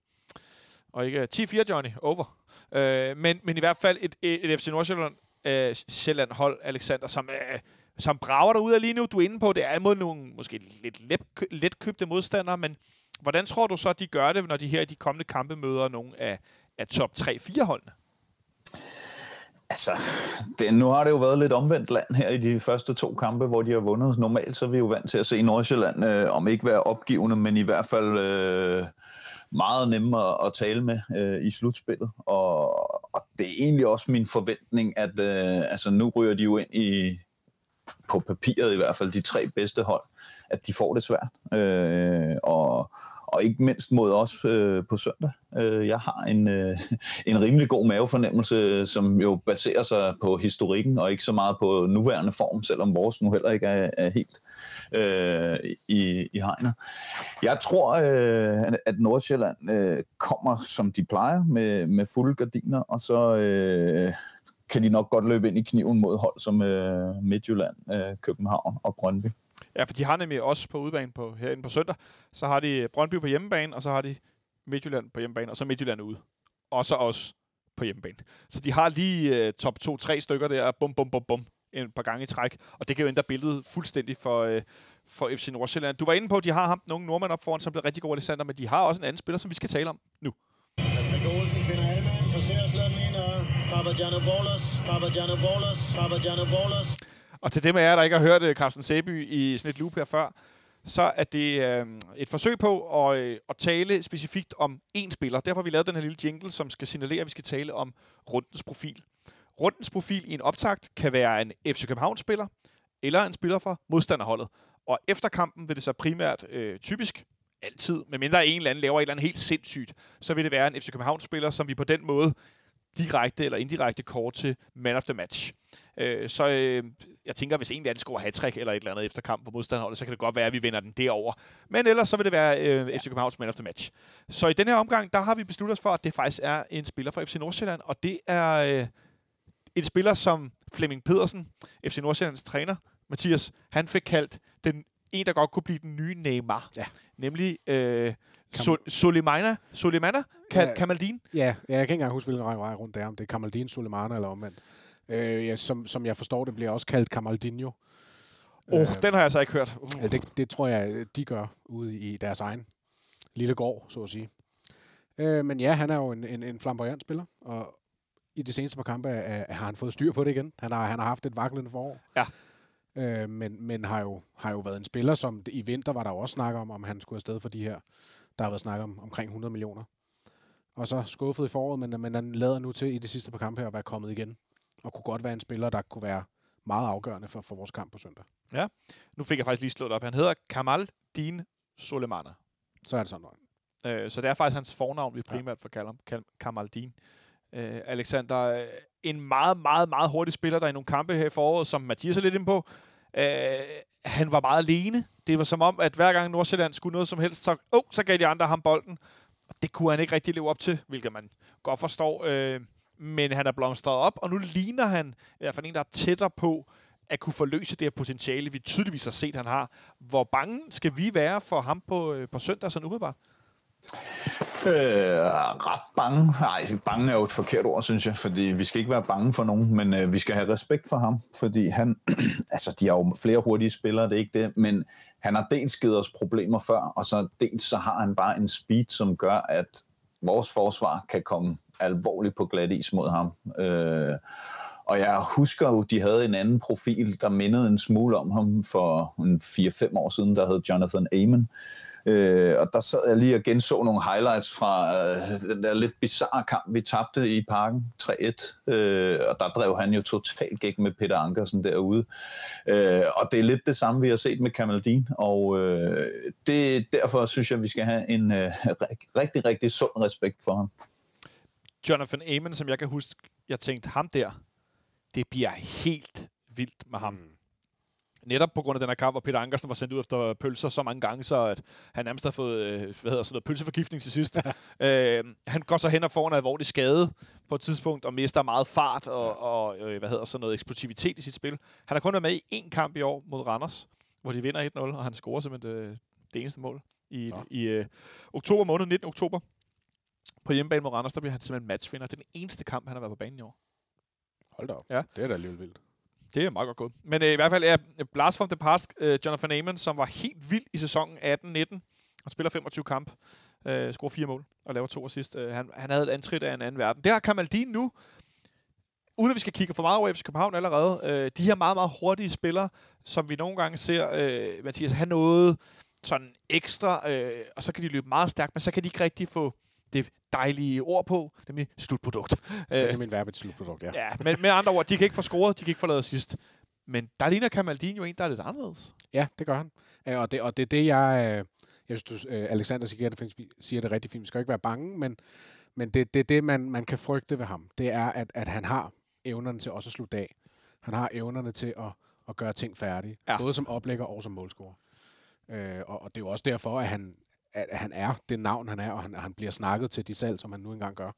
Og ikke øh, 10-4, Johnny. Over. Øh, men, men i hvert fald et, et, et FC Nordsjælland øh, Sjælland hold, Alexander, som, øh, som brager dig ud af lige nu. Du er inde på, det er imod nogle måske lidt let, købte modstandere, men hvordan tror du så, at de gør det, når de her i de kommende kampe møder nogle af, af top 3-4 holdene? Altså, det, nu har det jo været lidt omvendt land her i de første to kampe, hvor de har vundet. Normalt så er vi jo vant til at se Nordsjælland, øh, om ikke være opgivende, men i hvert fald øh, meget nemmere at tale med øh, i slutspillet. Og, og det er egentlig også min forventning, at øh, altså, nu ryger de jo ind i, på papiret i hvert fald, de tre bedste hold, at de får det svært. Øh, og, og ikke mindst mod os øh, på søndag. Øh, jeg har en, øh, en rimelig god mavefornemmelse, som jo baserer sig på historikken, og ikke så meget på nuværende form, selvom vores nu heller ikke er, er helt øh, i, i hegnet. Jeg tror, øh, at Nordsjælland øh, kommer, som de plejer, med, med fulde gardiner, og så øh, kan de nok godt løbe ind i kniven mod hold som øh, Midtjylland, øh, København og Brøndby. Ja, for de har nemlig også på udebane på, herinde på søndag. Så har de Brøndby på hjemmebane, og så har de Midtjylland på hjemmebane, og så Midtjylland ude. Og så også på hjemmebane. Så de har lige uh, top 2-3 stykker der, bum, bum, bum, bum, en par gange i træk. Og det kan jo ændre billedet fuldstændig for, uh, for FC Nordsjælland. Du var inde på, at de har ham nogle nordmænd op foran, som blev rigtig gode, Alexander, men de har også en anden spiller, som vi skal tale om nu. Patrick Olsen finder Alman, forser ind, og Papagiano Bolas, Papagiano Bolas, Papagiano Bolas. Og til dem af jer, der ikke har hørt øh, Carsten Seby i sådan et loop her før, så er det øh, et forsøg på at, øh, at tale specifikt om én spiller. Derfor har vi lavet den her lille jingle, som skal signalere, at vi skal tale om rundens profil. Rundens profil i en optakt kan være en FC København-spiller, eller en spiller fra modstanderholdet. Og efter kampen vil det så primært øh, typisk altid, medmindre en eller anden laver et eller andet helt sindssygt, så vil det være en FC København-spiller, som vi på den måde direkte eller indirekte kort til man of the match. Øh, så øh, jeg tænker, hvis en af dem scorer hat eller et eller andet efter kamp på modstanderholdet, så kan det godt være, at vi vinder den derover. Men ellers så vil det være øh, FC Københavns man of the match. Så i den her omgang, der har vi besluttet os for, at det faktisk er en spiller fra FC Nordsjælland, og det er øh, en spiller som Flemming Pedersen, FC Nordsjællands træner, Mathias, han fik kaldt den en, der godt kunne blive den nye Neymar. Ja. Nemlig øh, Sol- Soleimana? Soleimana? Ka- Ja. Kamaldin? Ja, ja, jeg kan ikke engang huske, hvilken vej rundt det er, om det er Kamaldin, Sulemana eller omvendt. Øh, ja, som, som jeg forstår, det bliver også kaldt Kamaldinho. Åh, Øh, oh, den har jeg så ikke hørt. Uh. Ja, det, det tror jeg, de gør ude i deres egen lille gård, så at sige. Øh, men ja, han er jo en, en, en flamboyant spiller, og i de seneste par kampe er, har han fået styr på det igen. Han har, han har haft et vaklende forår. Ja. Øh, men men har, jo, har jo været en spiller, som i vinter var der jo også snak om, om han skulle afsted for de her. Der har været snak om omkring 100 millioner. Og så skuffet i foråret, men, men han lader nu til i de sidste par kampe her at være kommet igen. Og kunne godt være en spiller, der kunne være meget afgørende for, for vores kamp på søndag. Nu fik jeg faktisk lige slået op. Han hedder Kamal Din Soleimana. Så er det sådan noget. Øh, så det er faktisk hans fornavn, vi Ja. primært får kalde ham. Kamal Din. Øh, Alexander, øh, en meget, meget, meget hurtig spiller, der i nogle kampe her i foråret, som Mathias er lidt inde på, øh, han var meget alene. Det var som om, at hver gang Nordsjælland skulle noget som helst, så, oh, så gav de andre ham bolden. Det kunne han ikke rigtig leve op til, hvilket man godt forstår. Øh, men han er blomstret op, og nu ligner han i hvert fald en, der er tættere på at kunne forløse det her potentiale, vi tydeligvis har set, han har. Hvor bange skal vi være for ham på, øh, på søndag, sådan umiddelbart? Øh, ret bange. Nej, bange er jo et forkert ord, synes jeg, fordi vi skal ikke være bange for nogen, men øh, vi skal have respekt for ham, fordi han, altså de har jo flere hurtige spillere, det er ikke det, men han har dels givet os problemer før, og så dels så har han bare en speed, som gør, at vores forsvar kan komme alvorligt på glat is mod ham. Øh, og jeg husker jo, de havde en anden profil, der mindede en smule om ham for en 4-5 år siden, der hed Jonathan Amon. Øh, og der sad jeg lige og genså nogle highlights fra øh, den der lidt bizarre kamp, vi tabte i parken 3-1. Øh, og der drev han jo totalt gæk med Peter Ankersen derude. Øh, og det er lidt det samme, vi har set med Kamaldin. Og øh, det, derfor synes jeg, vi skal have en øh, rig- rigtig, rigtig sund respekt for ham. Jonathan Amon, som jeg kan huske, jeg tænkte, ham der, det bliver helt vildt med ham. Mm. Netop på grund af den her kamp, hvor Peter Ankersen var sendt ud efter pølser så mange gange, så at han nærmest har fået øh, hvad hedder sådan noget, pølseforgiftning til sidst. øh, han går så hen og får en alvorlig skade på et tidspunkt, og mister meget fart og, og øh, hvad hedder sådan noget eksplosivitet i sit spil. Han har kun været med i én kamp i år mod Randers, hvor de vinder 1-0, og han scorer simpelthen det, det eneste mål i, Nå. i øh, oktober måned, 19. oktober. På hjemmebane mod Randers, der bliver han simpelthen matchvinder. Det er den eneste kamp, han har været på banen i år. Hold da op. Ja. Det er da alligevel vildt. Det er meget godt gået. Men øh, i hvert fald er Blast from the Past, øh, Jonathan Amon, som var helt vild i sæsonen 18-19. Han spiller 25 kamp, øh, scorer fire mål og laver to assist. Øh, han, han havde et antrit af en anden verden. Det har Kamaldin nu, uden at vi skal kigge for meget over FC København allerede. Øh, de her meget, meget hurtige spillere, som vi nogle gange ser, øh, Mathias, have noget sådan ekstra, øh, og så kan de løbe meget stærkt, men så kan de ikke rigtig få det dejlige ord på, nemlig slutprodukt. Det Øh, er min verbet slutprodukt, ja. Ja, men med andre ord, de kan ikke få scoret, de kan ikke få lavet sidst. Men der ligner Kamaldin jo en, der er lidt anderledes. Ja, det gør han. Øh, Og det, og det er det, jeg... øh, Jeg synes, du, øh, Alexander siger det, siger det rigtig fint. Vi skal ikke være bange, men, men det, det er det, man, man kan frygte ved ham. Det er, at, at han har evnerne til også at slutte af. Han har evnerne til at, at gøre ting færdige. Ja. Både som oplægger og som målscorer. Øh, og, og det er jo også derfor, at han, at han er det navn, han er, og han, han bliver snakket til de salg, som han nu engang gør.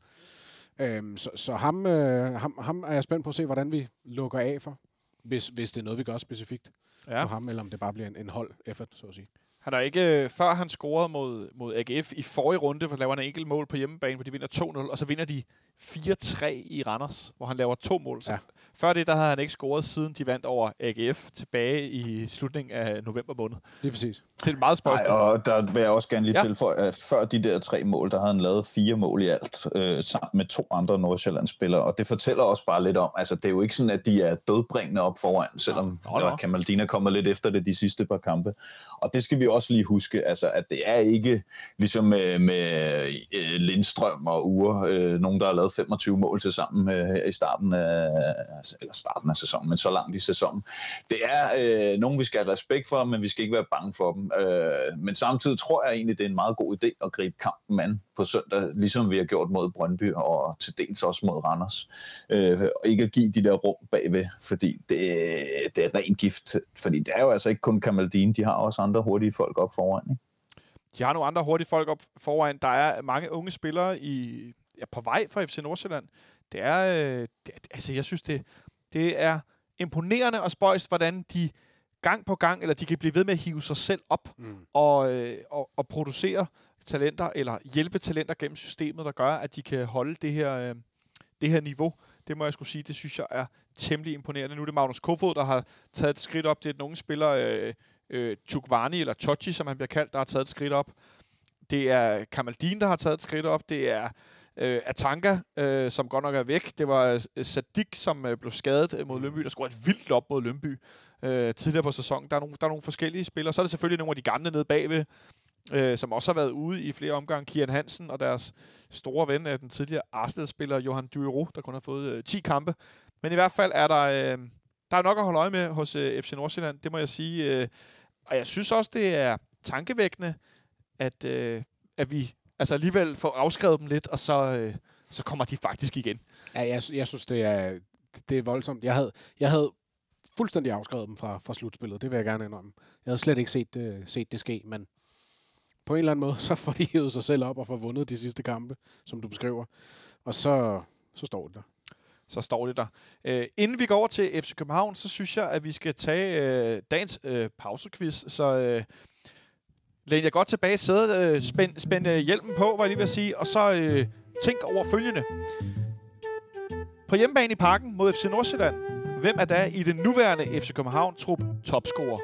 Øhm, så så ham, øh, ham, ham er jeg spændt på at se, hvordan vi lukker af for, hvis, hvis det er noget, vi gør specifikt ja. For ham, eller om det bare bliver en, en hold effort, så at sige. Han har ikke, øh, før han scorede mod, mod AGF i forrige runde, hvor han laver en enkelt mål på hjemmebane, hvor de vinder 2-0, og så vinder de 4-3 i Randers, hvor han laver to mål. Så Ja. Før det, der havde han ikke scoret, siden de vandt over AGF tilbage i slutningen af november måned. Lige præcis. Det er meget Nej, spøjst. og der vil jeg også gerne lige Ja. ja. tilføje, at før de der tre mål, der havde han lavet fire mål i alt, øh, sammen med to andre Nordsjællandsspillere, og det fortæller også bare lidt om, altså det er jo ikke sådan, at de er dødbringende op foran, selvom nå. nå, Kamaldina kommer lidt efter det de sidste par kampe. Og det skal vi også lige huske, altså at det er ikke ligesom med, med øh, Lindstrøm og Ure, øh, nogen der har lavet 25 mål til sammen øh, her i starten af, eller starten af sæsonen, men så langt i sæsonen. Det er øh, nogen, vi skal have respekt for, men vi skal ikke være bange for dem. Øh, men samtidig tror jeg egentlig, det er en meget god idé at gribe kampen an på søndag, ligesom vi har gjort mod Brøndby og til dels også mod Randers. Øh, og ikke at give de der rum bagved, fordi det, det er ren gift. Fordi det er jo altså ikke kun Kamaldine, de har også andre hurtige folk op foran. Ikke? De har nogle andre hurtige folk op foran. Der er mange unge spillere i, ja, på vej fra FC Nordsjælland. Det er, øh, det, altså jeg synes, det, det er imponerende og spøjst, hvordan de gang på gang, eller de kan blive ved med at hive sig selv op Mm. og, øh, og, og producere. talenter, eller hjælpe talenter gennem systemet, der gør, at de kan holde det her, øh, det her niveau. Det må jeg skulle sige, det synes jeg er temmelig imponerende. Nu er det Magnus Kofod, der har taget et skridt op. Det er unge spiller, øh, øh, eller Tochi, som han bliver kaldt, der har taget et skridt op. Det er Kamaldin, der har taget et skridt op. Det er øh, Atanka, øh, som godt nok er væk. Det var øh, Sadik, som øh, blev skadet øh, mod Lønby, der scorede et vildt op mod Lønby øh, tidligere på sæsonen. Der er, nogle, der er nogle forskellige spillere. Så er der selvfølgelig nogle af de gamle nede bagved, øh, som også har været ude i flere omgange. Kian Hansen og deres store ven, øh, den tidligere Arsted-spiller Johan Duero, der kun har fået øh, 10 kampe. Men i hvert fald er der, øh, der er nok at holde øje med hos øh, FC Nordsjælland, det må jeg sige. Øh, og jeg synes også, det er tankevækkende, at, øh, at vi altså alligevel får afskrevet dem lidt, og så, øh, så kommer de faktisk igen. Ja, jeg, jeg synes, det er, det er voldsomt. Jeg havde, jeg havde fuldstændig afskrevet dem fra, fra slutspillet. Det vil jeg gerne indrømme. Jeg havde slet ikke set det, set det ske, men på en eller anden måde, så får de hævet sig selv op og får vundet de sidste kampe, som du beskriver. Og så, så står det der. Så står det der. Øh, inden vi går over til FC København, så synes jeg, at vi skal tage øh, dagens øh, pausequiz. Så øh, læn jer godt tilbage i sædet, øh, spænd, spænd øh, hjelmen på, var jeg lige ved at sige, og så øh, tænk over følgende. På hjemmebane i parken mod FC Nordsjælland, hvem er der i den nuværende FC København-trup topscorer?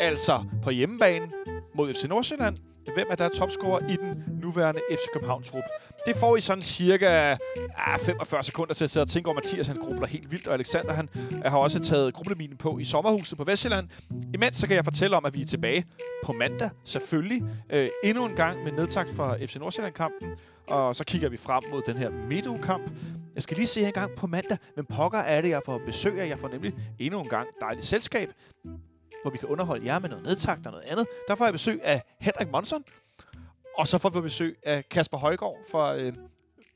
Altså på hjemmebane mod FC Nordsjælland, hvem er der topscorer i den nuværende FC København-trup? Det får I sådan cirka ah, 45 sekunder til at sidde og tænke over. Mathias han grubler helt vildt, og Alexander han har også taget grubleminen på i sommerhuset på Vestjylland. Imens så kan jeg fortælle om, at vi er tilbage på mandag, selvfølgelig. Øh, endnu en gang med nedtakt fra FC Nordsjælland-kampen. Og så kigger vi frem mod den her midtugekamp. Jeg skal lige se en gang på mandag, men pokker er det, jeg får besøg af. Jeg får nemlig endnu en gang dejligt selskab, hvor vi kan underholde jer med noget nedtakt og noget andet. Der får jeg besøg af Henrik Monson, og så får vi besøg af Kasper Højgaard fra øh,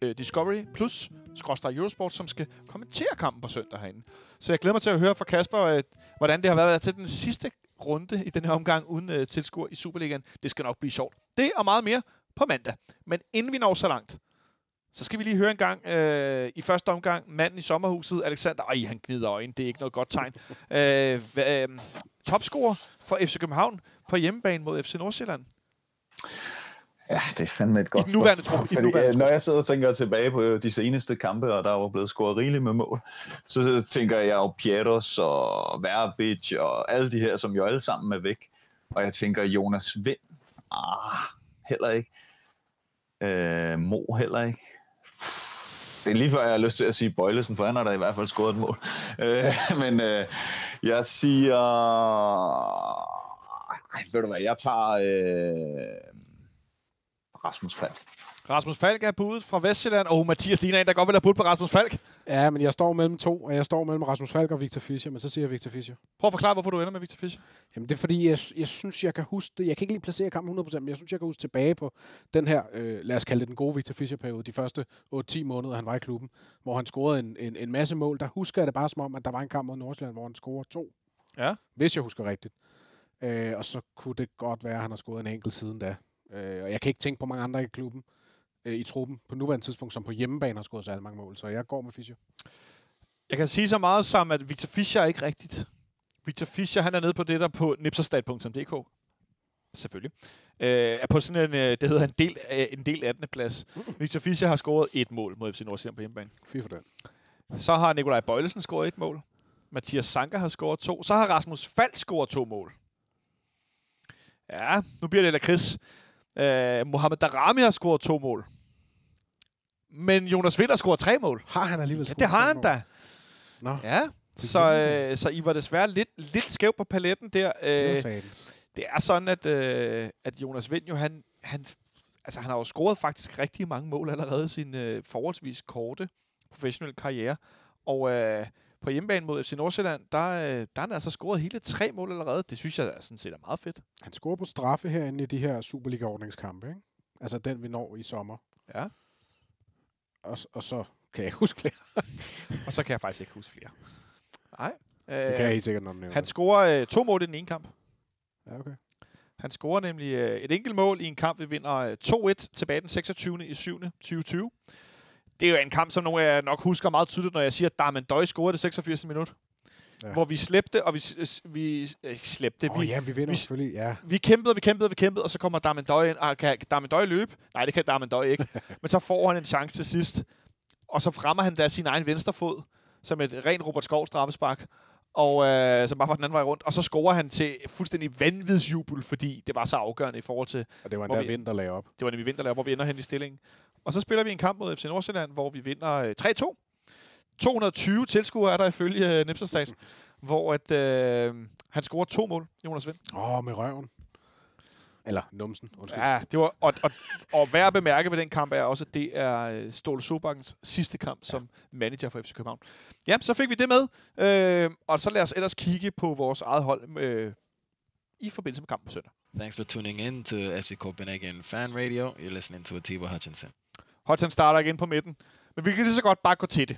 øh, Discovery Plus, skråstrej Eurosport, som skal kommentere kampen på søndag herinde. Så jeg glæder mig til at høre fra Kasper, øh, hvordan det har været til den sidste runde i den her omgang uden øh, tilskuer i Superligaen. Det skal nok blive sjovt. Det og meget mere på mandag. Men inden vi når så langt, så skal vi lige høre en gang øh, i første omgang manden i sommerhuset, Alexander. Ej, han gnider øjne. Det er ikke noget godt tegn. øh, øh, topscorer for FC København på hjemmebane mod FC Nordsjælland. Ja, det er fandme et godt I nuværende spørgsmål, i den fordi, nuværende øh, Når jeg sidder og tænker tilbage på de seneste kampe, og der er jo blevet scoret rigeligt med mål, så, så tænker jeg jo Pieters og Verbic og alle de her, som jo alle sammen er væk. Og jeg tænker Jonas Vind, ah, heller ikke. Øh, Mo heller ikke. Det er lige før, jeg har lyst til at sige Bøjlesen, for han har da i hvert fald scoret et mål. Øh, men øh, jeg siger... Ej, ved du hvad, jeg tager... Øh, Rasmus Falk. Rasmus Falk er budet fra Vestjylland. Og Mathias ligner en, der godt vil have budt på Rasmus Falk. Ja, men jeg står mellem to, og jeg står mellem Rasmus Falk og Victor Fischer, men så siger jeg Victor Fischer. Prøv at forklare, hvorfor du ender med Victor Fischer. Jamen det er fordi, jeg, jeg synes, jeg kan huske det. Jeg kan ikke lige placere kampen 100%, men jeg synes, jeg kan huske tilbage på den her, øh, lad os kalde det den gode Victor Fischer-periode, de første 8-10 måneder, han var i klubben, hvor han scorede en, en, en masse mål. Der husker jeg det bare som om, at der var en kamp mod Nordsjælland, hvor han scorede to. Ja. Hvis jeg husker rigtigt. Øh, og så kunne det godt være, at han har scoret en enkelt siden da. Øh, og jeg kan ikke tænke på mange andre i klubben, øh, i truppen, på nuværende tidspunkt, som på hjemmebane har scoret så alle mange mål. Så jeg går med Fischer. Jeg kan sige så meget som, at Victor Fischer er ikke rigtigt. Victor Fischer, han er nede på det der på nipserstat.dk. Selvfølgelig. Øh, er på sådan en, øh, det hedder en del, øh, en del 18. plads. Victor Fischer har scoret et mål mod FC Nordsjælland på hjemmebane. Fy for den. Så har Nikolaj Bøjlesen scoret et mål. Mathias Sanka har scoret to. Så har Rasmus Falk scoret to mål. Ja, nu bliver det lakrids. Øh, Mohamed Darami har scoret to mål. Men Jonas Vind har scoret tre mål. Har han alligevel Ja, scoret det har han mål? da. Nå, Ja, så, øh, så I var desværre lidt, lidt skæv på paletten der. det Øh, satans. det er sådan, at, øh, at Jonas Vind jo, han, han, altså, han har jo scoret faktisk rigtig mange mål allerede i sin øh, forholdsvis korte professionelle karriere. Og øh, på hjemmebane mod FC Nordsjælland, der, øh, der har han altså scoret hele tre mål allerede. Det synes jeg er sådan set er meget fedt. Han scorer på straffe herinde i de her Superliga-ordningskampe, ikke? Altså den, vi når i sommer. Ja. Og, og så kan jeg ikke huske flere. Og så kan jeg faktisk ikke huske flere. Nej. Øh, Det kan jeg helt sikkert nok nævne. han scorer øh, to mål i den ene kamp. Ja, okay. Han scorer nemlig øh, et enkelt mål i en kamp, vi vinder øh, 2-1 tilbage den 26. i 7. 2020. Det er jo en kamp, som nogle af jer nok husker meget tydeligt, når jeg siger, at Darmen Døj scorede det 86. minut. Ja. hvor vi slæbte, og vi, vi øh, slæbte, Åh vi, oh, ja, vi vinder vi- selvfølgelig, ja. vi kæmpede, og vi kæmpede, vi kæmpede, og så kommer Darmendøj ind, og kan Darmendøj løbe? Nej, det kan Darmendøj ikke. Men så får han en chance til sidst, og så fremmer han da sin egen venstrefod, som et rent Robert Skov straffespark, og øh, som bare var den anden vej rundt, og så scorer han til fuldstændig vanvidsjubel, fordi det var så afgørende i forhold til, Og det var Hvor endda vi- vind, der lagde op. det var nemlig vinterlærer, hvor vi ender hen i stillingen. Og så spiller vi en kamp mod FC Nordsjælland, hvor vi vinder øh, 3-2. 220 tilskuere er der ifølge øh, Nipserstad, hvor at, øh, han scorer to mål, Jonas Vind. Åh, oh, med røven. Eller numsen, undskyld. Ja, det var, og, og, og værd at bemærke ved den kamp er også, at det er øh, Ståle Sobakkens sidste kamp ja. som manager for FC København. Ja, så fik vi det med, øh, og så lad os ellers kigge på vores eget hold øh, i forbindelse med kampen på søndag. Thanks for tuning in to FC Copenhagen Fan Radio. You're listening to Atiba Hutchinson. Hudson starter igen på midten. Men vi kan lige så godt bare gå til det.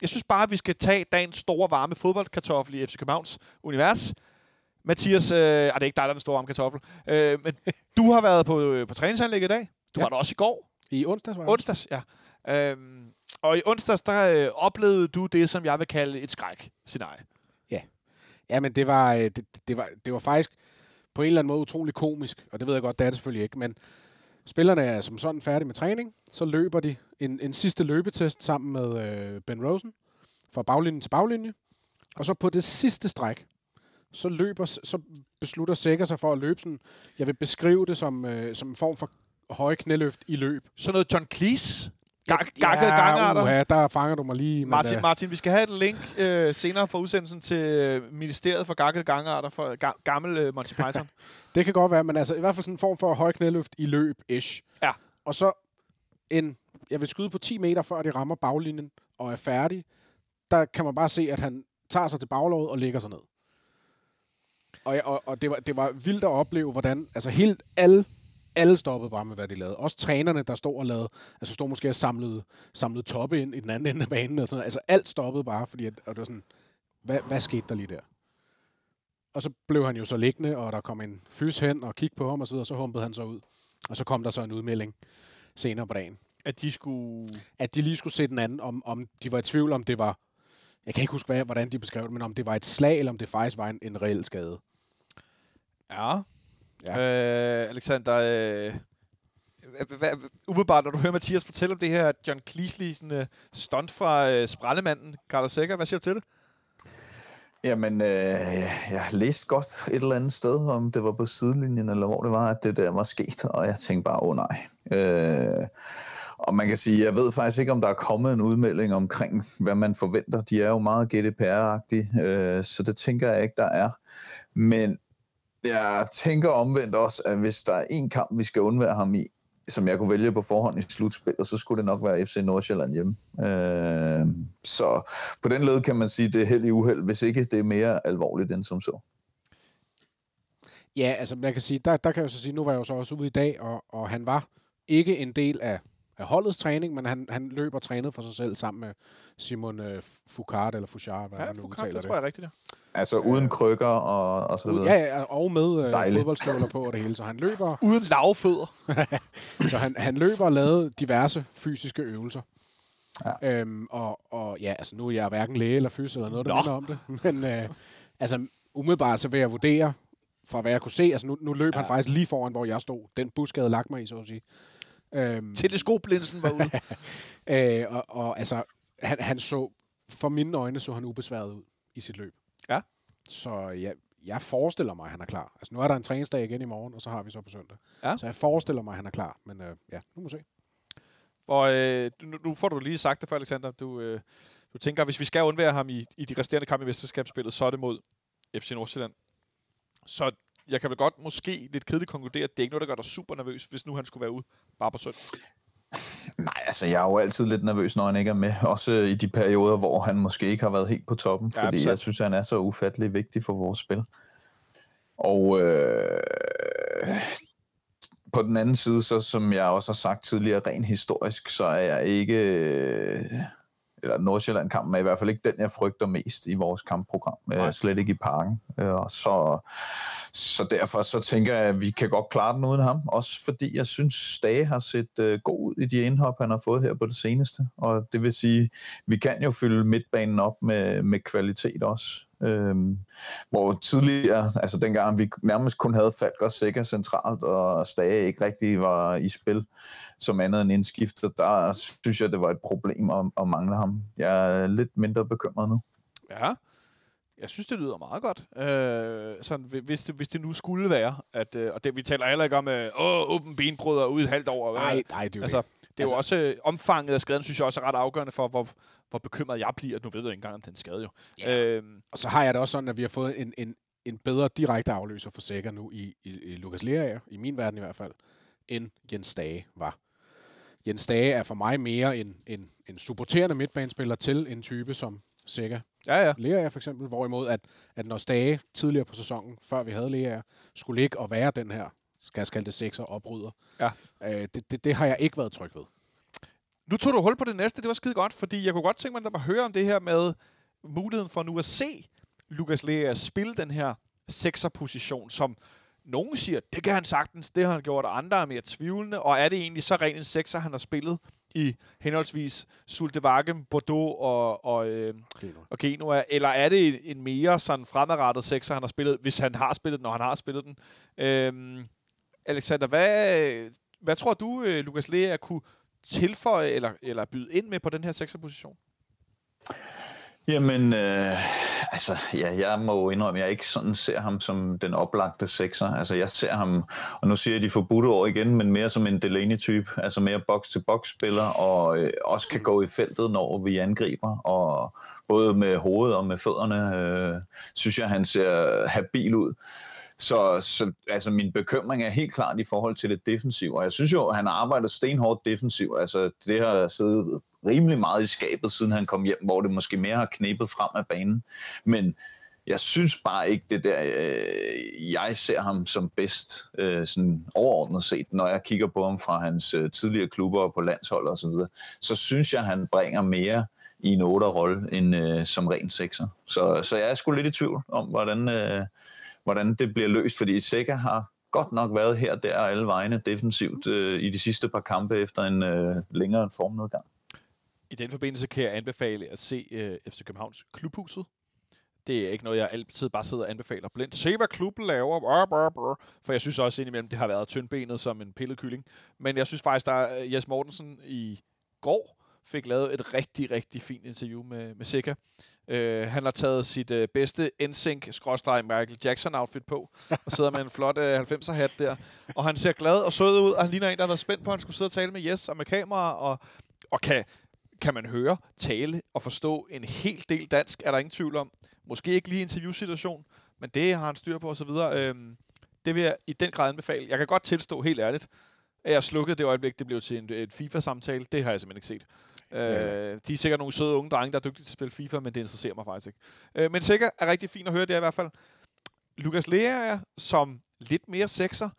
Jeg synes bare, at vi skal tage dagens store varme fodboldkartoffel i FC Københavns univers. Mathias, øh, ah, det er ikke dig, der er den store varme kartoffel, øh, men du har været på, øh, på træningsanlæg i dag. Du Ja. var der også i går. I onsdags var det? Onsdags, ja. Øhm, og i onsdags, der øh, oplevede du det, som jeg vil kalde et skræk-scenarie. Ja, men det var, øh, det, det, var, det var faktisk på en eller anden måde utrolig komisk, og det ved jeg godt, det er det selvfølgelig ikke, men spillerne er som sådan færdige med træning, så løber de en, en sidste løbetest sammen med øh, Ben Rosen fra baglinje til baglinje, og så på det sidste stræk, så løber, så beslutter Sækker sig for at løbe sådan, jeg vil beskrive det som, øh, som en form for høje knæløft i løb. Sådan noget John Cleese. Gak- gakkede gangarter. uha, der fanger du mig lige. men, Martin, øh, Martin, vi skal have et link øh, senere for udsendelsen til øh, Ministeriet for Gakkede Gangarter for ga- gammel øh, Monty Python. Det kan godt være, men altså i hvert fald sådan en form for høj knæløft i løb-ish. Ja. Og så en, jeg vil skyde på 10 meter, før de rammer baglinjen og er færdig. Der kan man bare se, at han tager sig til baglåget og lægger sig ned. Og, og, og det, var, det var vildt at opleve, hvordan altså helt alle, alle stoppede bare med, hvad de lavede. Også trænerne, der stod og lavede, altså stod måske og samlede, samlede toppe ind i den anden ende af banen. Og sådan noget. Altså alt stoppede bare, fordi at, og det var sådan, hvad, hvad skete der lige der? Og så blev han jo så liggende, og der kom en fys hen og kiggede på ham og så videre, og så humpede han så ud. Og så kom der så en udmelding senere på dagen, At de skulle... at de lige skulle se den anden, om, om de var i tvivl, om det var, jeg kan ikke huske, hvad, hvordan de beskrev det, men om det var et slag, eller om det faktisk var en, en reel skade. Ja. Ja. Øh, Alexander, øh, hvad- umiddelbart, når du hører Mathias fortælle om det her John Cleese sådan, øh, stunt fra øh, Sprællemanden, Carter Sækker, hvad siger du til det? Jamen, øh, jeg har læst godt et eller andet sted, om det var på sidelinjen, eller hvor det var, at det der var sket, og jeg tænkte bare, åh oh, nej. Øh, og man kan sige, jeg ved faktisk ikke, om der er kommet en udmelding omkring, hvad man forventer. De er jo meget GDPR-agtige, øh, så det tænker jeg ikke, der er. Men jeg tænker omvendt også, at hvis der er en kamp, vi skal undvære ham i, som jeg kunne vælge på forhånd i slutspillet, så skulle det nok være FC Nordsjælland hjemme. Øh, så på den led kan man sige, at det er held i uheld, hvis ikke det er mere alvorligt end som så. Ja, altså man kan sige, der, der kan jeg jo så sige, nu var jeg jo så også ude i dag, og, og han var ikke en del af, af holdets træning, men han, han løb og trænede for sig selv sammen med Simon øh, Foucault, eller Fouchard, hvad Ja, man nu Foucault, udtaler det det. tror jeg er rigtigt, ja. Altså uden krykker og, og så videre. Ja, ja, og med øh, fodboldstøvler på og det hele, så han løber, Uden lavfødder. så han, han løber og lavede diverse fysiske øvelser. Ja. Øhm, og, og ja, altså nu er jeg hverken læge eller fys eller noget, der minder om det. Men øh, altså umiddelbart så vil jeg vurdere, fra hvad jeg kunne se, altså nu, nu løb ja. han faktisk lige foran, hvor jeg stod. Den busk havde lagt mig i, så at sige. Øhm, Teleskoplinsen var ude. øh, og, og altså, han, han så, for mine øjne så han ubesværet ud i sit løb. Ja. Så jeg, jeg forestiller mig, at han er klar. Altså nu er der en træningsdag igen i morgen, og så har vi så på søndag. Ja. Så jeg forestiller mig, at han er klar. Men øh, ja, nu må vi se. Og øh, nu, nu får du lige sagt det før, Alexander. Du, øh, du tænker, hvis vi skal undvære ham i, i de resterende kampe i mesterskabsspillet, så er det mod FC Nordsjælland. Så jeg kan vel godt måske lidt kedeligt konkludere, at det er ikke noget, der gør dig super nervøs, hvis nu han skulle være ude bare på søndag. Nej, altså jeg er jo altid lidt nervøs, når han ikke er med. Også i de perioder, hvor han måske ikke har været helt på toppen. Ja, Fordi sandt. jeg synes, han er så ufattelig vigtig for vores spil. Og øh, på den anden side, så som jeg også har sagt tidligere, rent historisk, så er jeg ikke... øh, Eller Nordsjælland-kampen er i hvert fald ikke den, jeg frygter mest i vores kampprogram. Øh, slet ikke i parken. Øh, og så, så derfor så tænker jeg, at vi kan godt klare den uden ham. Også fordi jeg synes, Stage har set øh, god ud i de indhop, han har fået her på det seneste. Og det vil sige, vi kan jo fylde midtbanen op med, med kvalitet også. Øhm, hvor tidligere, altså dengang vi nærmest kun havde Falk og Sikker centralt, og Stage ikke rigtig var i spil som andet end indskifter, der synes jeg, det var et problem at, at mangle ham. Jeg er lidt mindre bekymret nu. Ja, jeg synes, det lyder meget godt. Øh, sådan, hvi- hvis, det, hvis det nu skulle være, at, øh, og det, vi taler heller ikke om, øh, åh, åben benbrud og ud et halvt hvad? Nej, nej, det er jo Altså, altså, det er jo også øh, omfanget af skaden, synes jeg også er ret afgørende for, hvor, hvor bekymret jeg bliver. Nu ved jeg ikke engang, om den skade jo. Ja. Øhm, Og så har jeg det også sådan, at vi har fået en, en, en bedre direkte afløser for Sækker nu i, i, i Lukas Lerager, i min verden i hvert fald, end Jens Dage var. Jens Dage er for mig mere en, en, en supporterende midtbanespiller til en type som Sækker ja, ja. Lerager for eksempel, hvorimod at, at når Stage tidligere på sæsonen, før vi havde Lerager, skulle ligge og være den her, skal jeg kalde det sekser, opryder, Ja. øh, det, det, det har jeg ikke været tryg ved. Nu tog du hul på det næste, det var skide godt, fordi jeg kunne godt tænke mig at høre om det her med muligheden for nu at se Lukas Lea spille den her sekserposition, som nogen siger, det kan han sagtens, det har han gjort, og andre er mere tvivlende, og er det egentlig så rent en sekser, han har spillet i henholdsvis Sultevagem, Bordeaux og, og, øh, og Genua, eller er det en, mere sådan fremadrettet sekser, han har spillet, hvis han har spillet den, når han har spillet den? Øhm, Alexander, hvad, hvad tror du, øh, Lukas Lea kunne tilføje eller, eller byde ind med på den her sekserposition? Jamen, øh, altså, ja, jeg må jo indrømme, at jeg ikke sådan ser ham som den oplagte sekser. Altså, jeg ser ham, og nu siger jeg de forbudte år igen, men mere som en Delaney-type, altså mere box-til-box-spiller, og øh, også kan gå i feltet, når vi angriber, og både med hovedet og med fødderne, øh, synes jeg, han ser habil ud. Så, så altså, min bekymring er helt klart i forhold til det defensive, og jeg synes jo, at han har arbejdet stenhårdt defensivt. Altså, det har siddet rimelig meget i skabet, siden han kom hjem, hvor det måske mere har knæbet frem af banen. Men jeg synes bare ikke det der, øh, jeg ser ham som bedst øh, sådan overordnet set, når jeg kigger på ham fra hans øh, tidligere klubber og på landshold og så videre, så synes jeg, han bringer mere i en 8'er-rolle end øh, som ren sekser. Så, så jeg er sgu lidt i tvivl om, hvordan, øh, hvordan det bliver løst, fordi Sækker har godt nok været her, der og alle vegne defensivt øh, i de sidste par kampe efter en øh, længere formnedgang. I den forbindelse kan jeg anbefale at se øh, FC Københavns Klubhuset. Det er ikke noget, jeg altid bare sidder og anbefaler blindt. Se, hvad klubben laver. Brr, brr, brr. For jeg synes også indimellem, det har været tyndbenet som en pillet kylling. Men jeg synes faktisk, der er Jes Mortensen i går fik lavet et rigtig, rigtig fint interview med, med Sika. Øh, han har taget sit øh, bedste NSYNC-Michael Jackson-outfit på, og sidder med en flot øh, 90'er-hat der. Og han ser glad og sød ud, og han ligner en, der har været spændt på, at han skulle sidde og tale med Jes og med kamera, og, og kan, kan man høre, tale og forstå en hel del dansk, er der ingen tvivl om. Måske ikke lige interviewsituation, men det har han styr på osv. Øhm, det vil jeg i den grad anbefale. Jeg kan godt tilstå helt ærligt, at jeg slukkede det øjeblik, det blev til en, et FIFA-samtale. Det har jeg simpelthen ikke set. Øh, de er sikkert nogle søde unge drenge, der er dygtige til at spille FIFA, men det interesserer mig faktisk ikke. Øh, men sikkert er rigtig fint at høre det i hvert fald. Lukas Lea er som lidt mere sekser,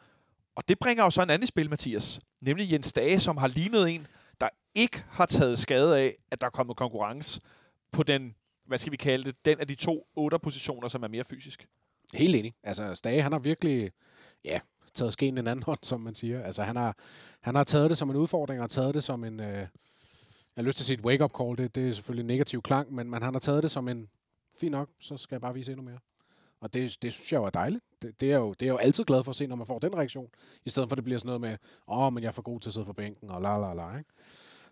og det bringer jo så en anden spil, Mathias. Nemlig Jens Dage, som har lignet en, der ikke har taget skade af, at der er kommet konkurrence på den, hvad skal vi kalde det, den af de to otter positioner, som er mere fysisk. Helt enig. Altså, Stage, han har virkelig, ja, taget skeen en anden hånd, som man siger. Altså, han har, han har taget det som en udfordring, og taget det som en, øh, jeg har lyst til at sige et wake-up call, det, det er selvfølgelig en negativ klang, men, men han har taget det som en, fint nok, så skal jeg bare vise endnu mere. Og det, det synes jeg jo er dejligt. Det, det, er jo, det er jeg jo altid glad for at se, når man får den reaktion, i stedet for at det bliver sådan noget med, åh, oh, men jeg er for god til at sidde for bænken, og la la la, ikke?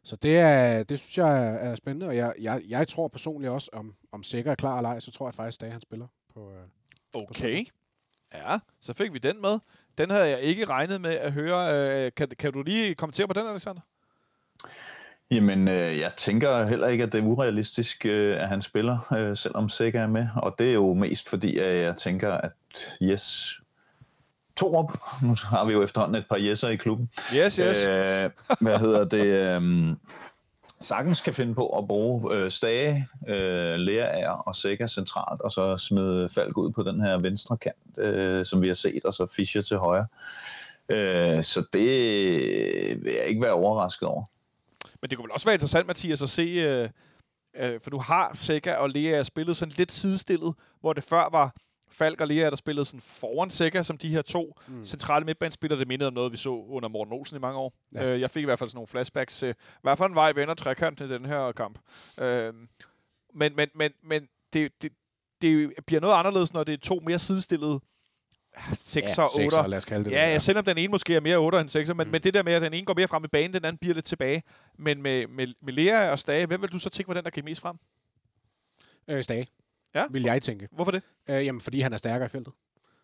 Så det, er, det synes jeg er, er spændende, og jeg, jeg, jeg tror personligt også, om, om Sikker er klar eller ej, så tror jeg faktisk, at han spiller på, øh, Okay. Ja, så fik vi den med. Den havde jeg ikke regnet med at høre. Øh, kan, kan du lige kommentere på den, Alexander? Jamen, øh, jeg tænker heller ikke, at det er urealistisk, øh, at han spiller, øh, selvom Sækker er med. Og det er jo mest fordi, at jeg tænker, at yes, to op. Nu har vi jo efterhånden et par yeser i klubben. Yes, yes. Øh, hvad hedder det? Øh, sagtens kan finde på at bruge øh, Stage, øh, Lerager og Sækker centralt, og så smide Falk ud på den her venstre kant, øh, som vi har set, og så Fischer til højre. Øh, så det vil jeg ikke være overrasket over. Men det kunne vel også være interessant, Mathias, at se... Øh, øh, for du har Sækker og Lea spillet sådan lidt sidestillet, hvor det før var Falk og Lea, der spillede sådan foran Sækker, som de her to mm. centrale midtbanespillere. Det mindede om noget, vi så under Morten Olsen i mange år. Ja. Øh, jeg fik i hvert fald sådan nogle flashbacks. Øh, hvad for en vej vender trekant til den her kamp? Øh, men men, men, men det, det, det bliver noget anderledes, når det er to mere sidestillede 6 ja, og 8. sekser, lad os kalde det. Ja, det, ja, selvom den ene måske er mere 8 end 6, men, mm. Mm. men det der med, at den ene går mere frem i banen, den anden bliver lidt tilbage. Men med, med, med Lea og Stage, hvem vil du så tænke, var den, der gik mest frem? Øh, Stage, Ja. vil jeg tænke. Hvorfor det? Øh, jamen, fordi han er stærkere i feltet.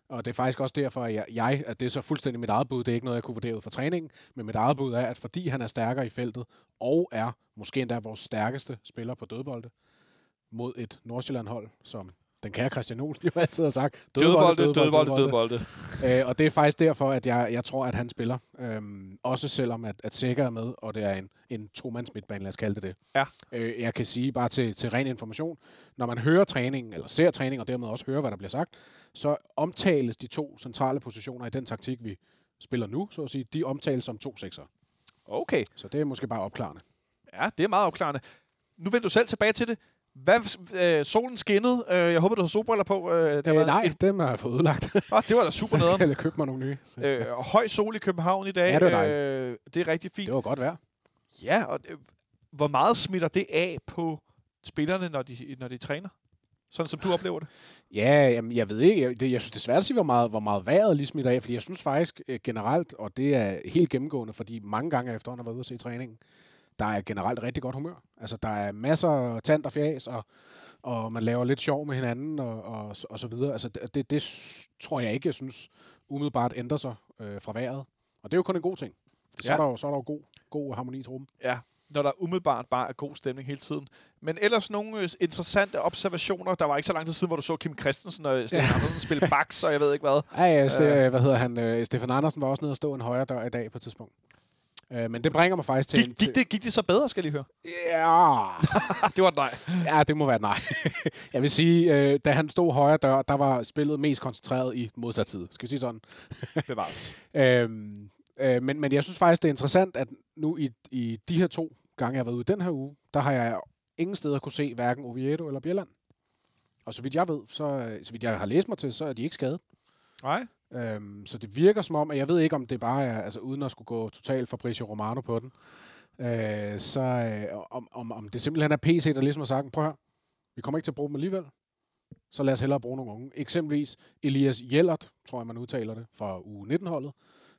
Og det er faktisk også derfor, at jeg, jeg, at det er så fuldstændig mit eget bud, det er ikke noget, jeg kunne vurdere ud fra træningen, men mit eget bud er, at fordi han er stærkere i feltet, og er måske endda vores stærkeste spiller på dødbolde, mod et Nordsjælland-hold, som den kære Christian Olsen jo altid har sagt. Dødbolde, dødbolde, dødbolde. Øh, og det er faktisk derfor, at jeg, jeg tror, at han spiller. Øhm, også selvom, at, at Sækker er med, og det er en, en to-mands midtbane, lad os kalde det det. Ja. Øh, jeg kan sige bare til, til ren information, når man hører træningen, eller ser træningen, og dermed også hører, hvad der bliver sagt, så omtales de to centrale positioner i den taktik, vi spiller nu, så at sige, de omtales som to sekser. Okay. Så det er måske bare opklarende. Ja, det er meget opklarende. Nu vender du selv tilbage til det. Hvad, øh, solen skinnede. Øh, jeg håber, du har solbriller på. Øh, det, Øh, nej, En, dem har jeg fået udlagt. oh, det var da super så skal jeg købe mig nogle nye. Så. Øh, høj sol i København i dag. Ja, det var øh, det er rigtig fint. det var godt værd. Ja, og øh, hvor meget smitter det af på spillerne, når de, når de træner? Sådan som du oplever det. Ja, jamen, jeg ved ikke. Jeg, det, jeg synes, det svært at sige, hvor meget, hvor meget vejret lige smitter af, fordi jeg synes faktisk øh, generelt, og det er helt gennemgående, fordi mange gange efter har været ude at se træningen, der er generelt rigtig godt humør. Altså, der er masser af tand og fjæs, og, og man laver lidt sjov med hinanden, og, og, og så videre. Altså, det, det, tror jeg ikke, jeg synes umiddelbart ændrer sig øh, fra vejret. Og det er jo kun en god ting. Så, Ja. er, der jo, så er der jo god, god harmoni i truppen. Ja, når der umiddelbart bare er god stemning hele tiden. Men ellers nogle øh, interessante observationer. Der var ikke så lang tid siden, hvor du så Kim Christensen og Stefan Andersen spille baks, og jeg ved ikke hvad. Ja, ja, Ste- øh. hvad hedder han? Øh, Stefan Andersen var også nede og stå en højre dør i dag på et tidspunkt. Øh, men det bringer mig faktisk til... en- Gik, gik, det, gik det så bedre, skal jeg lige høre? Ja, det var et nej. Ja, det må være et nej. jeg vil sige, øh, da han stod højre dør, der var spillet mest koncentreret i modsat side. Skal vi sige sådan? Bevares. Øhm, øh, men, men jeg synes faktisk, det er interessant, at nu i, i de her to gange, jeg har været ude den her uge, der har jeg ingen steder kunne se hverken Oviedo eller Bjelland. Og så vidt jeg ved, så, øh, så vidt jeg har læst mig til, så er de ikke skadet. Nej. Øhm, så det virker som om, at jeg ved ikke, om det bare er, altså uden at skulle gå totalt Fabrizio Romano på den, øh, så øh, om, om, om det simpelthen er PC, der ligesom har sagt, prøv høre, vi kommer ikke til at bruge dem alligevel, så lad os hellere bruge nogle unge. Eksempelvis Elias Jellert, tror jeg, man udtaler det, fra u 19-holdet.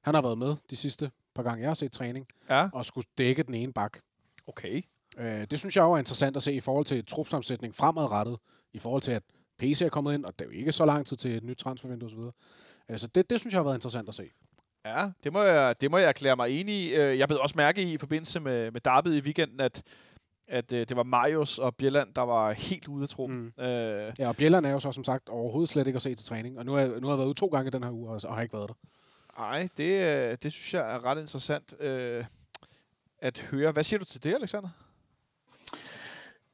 Han har været med de sidste par gange, jeg har set træning, Ja, og skulle dække den ene bak. okay. Øh, det synes jeg jo er interessant at se i forhold til trupsammensætning fremadrettet, i forhold til at PC er kommet ind, og det er jo ikke så lang tid til et nyt transfervindue osv. Så det, det synes jeg har været interessant at se. Ja, det må jeg, det må jeg erklære mig enig i. Øh, Jeg blev også mærke i i forbindelse med, med derbyet i weekenden, at, at øh, det var Marius og Bjelland, der var helt ude af truppen. Mm. Øh, Ja, og Bjelland er jo så som sagt overhovedet slet ikke at se til træning, og nu, er, nu har jeg været ude to gange den her uge, og, og har ikke været der. ej, det, øh, det synes jeg er ret interessant øh, at høre. Hvad siger du til det, Alexander?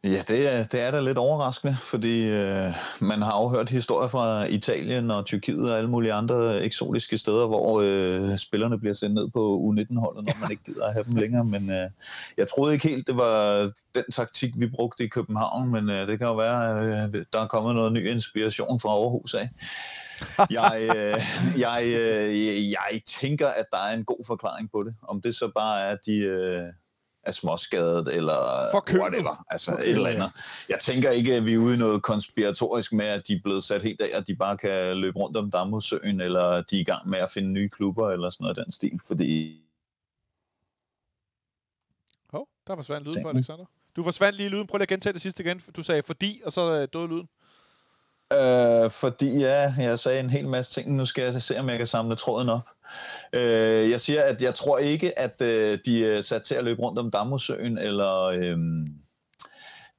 Ja, det er, det er da lidt overraskende, fordi øh, man har afhørt hørt historier fra Italien og Tyrkiet og alle mulige andre eksotiske steder, hvor øh, spillerne bliver sendt ned på U19-holdet, når man ikke gider at have dem længere. Men øh, jeg troede ikke helt, det var den taktik, vi brugte i København, men øh, det kan jo være, øh, der er kommet noget ny inspiration fra Aarhus af. jeg, øh, jeg, øh, jeg tænker, at der er en god forklaring på det. Om det så bare er, at de... Øh, er småskadet, eller whatever. Altså et Forkølet, eller andet. Jeg tænker ikke, at vi er ude i noget konspiratorisk med, at de er blevet sat helt af, at de bare kan løbe rundt om Damhussøen, eller de er i gang med at finde nye klubber, eller sådan noget af den stil, fordi Hov, der forsvandt lyden på. Alexander. Du forsvandt lige lyden. Prøv lige at gentage det sidste igen. Du sagde fordi, og så øh, døde lyden. Øh, fordi ja, jeg sagde en hel masse ting. Nu skal jeg se, om jeg kan samle tråden op. Øh, jeg siger, at jeg tror ikke, at øh, de er sat til at løbe rundt om Damosøen, eller øh,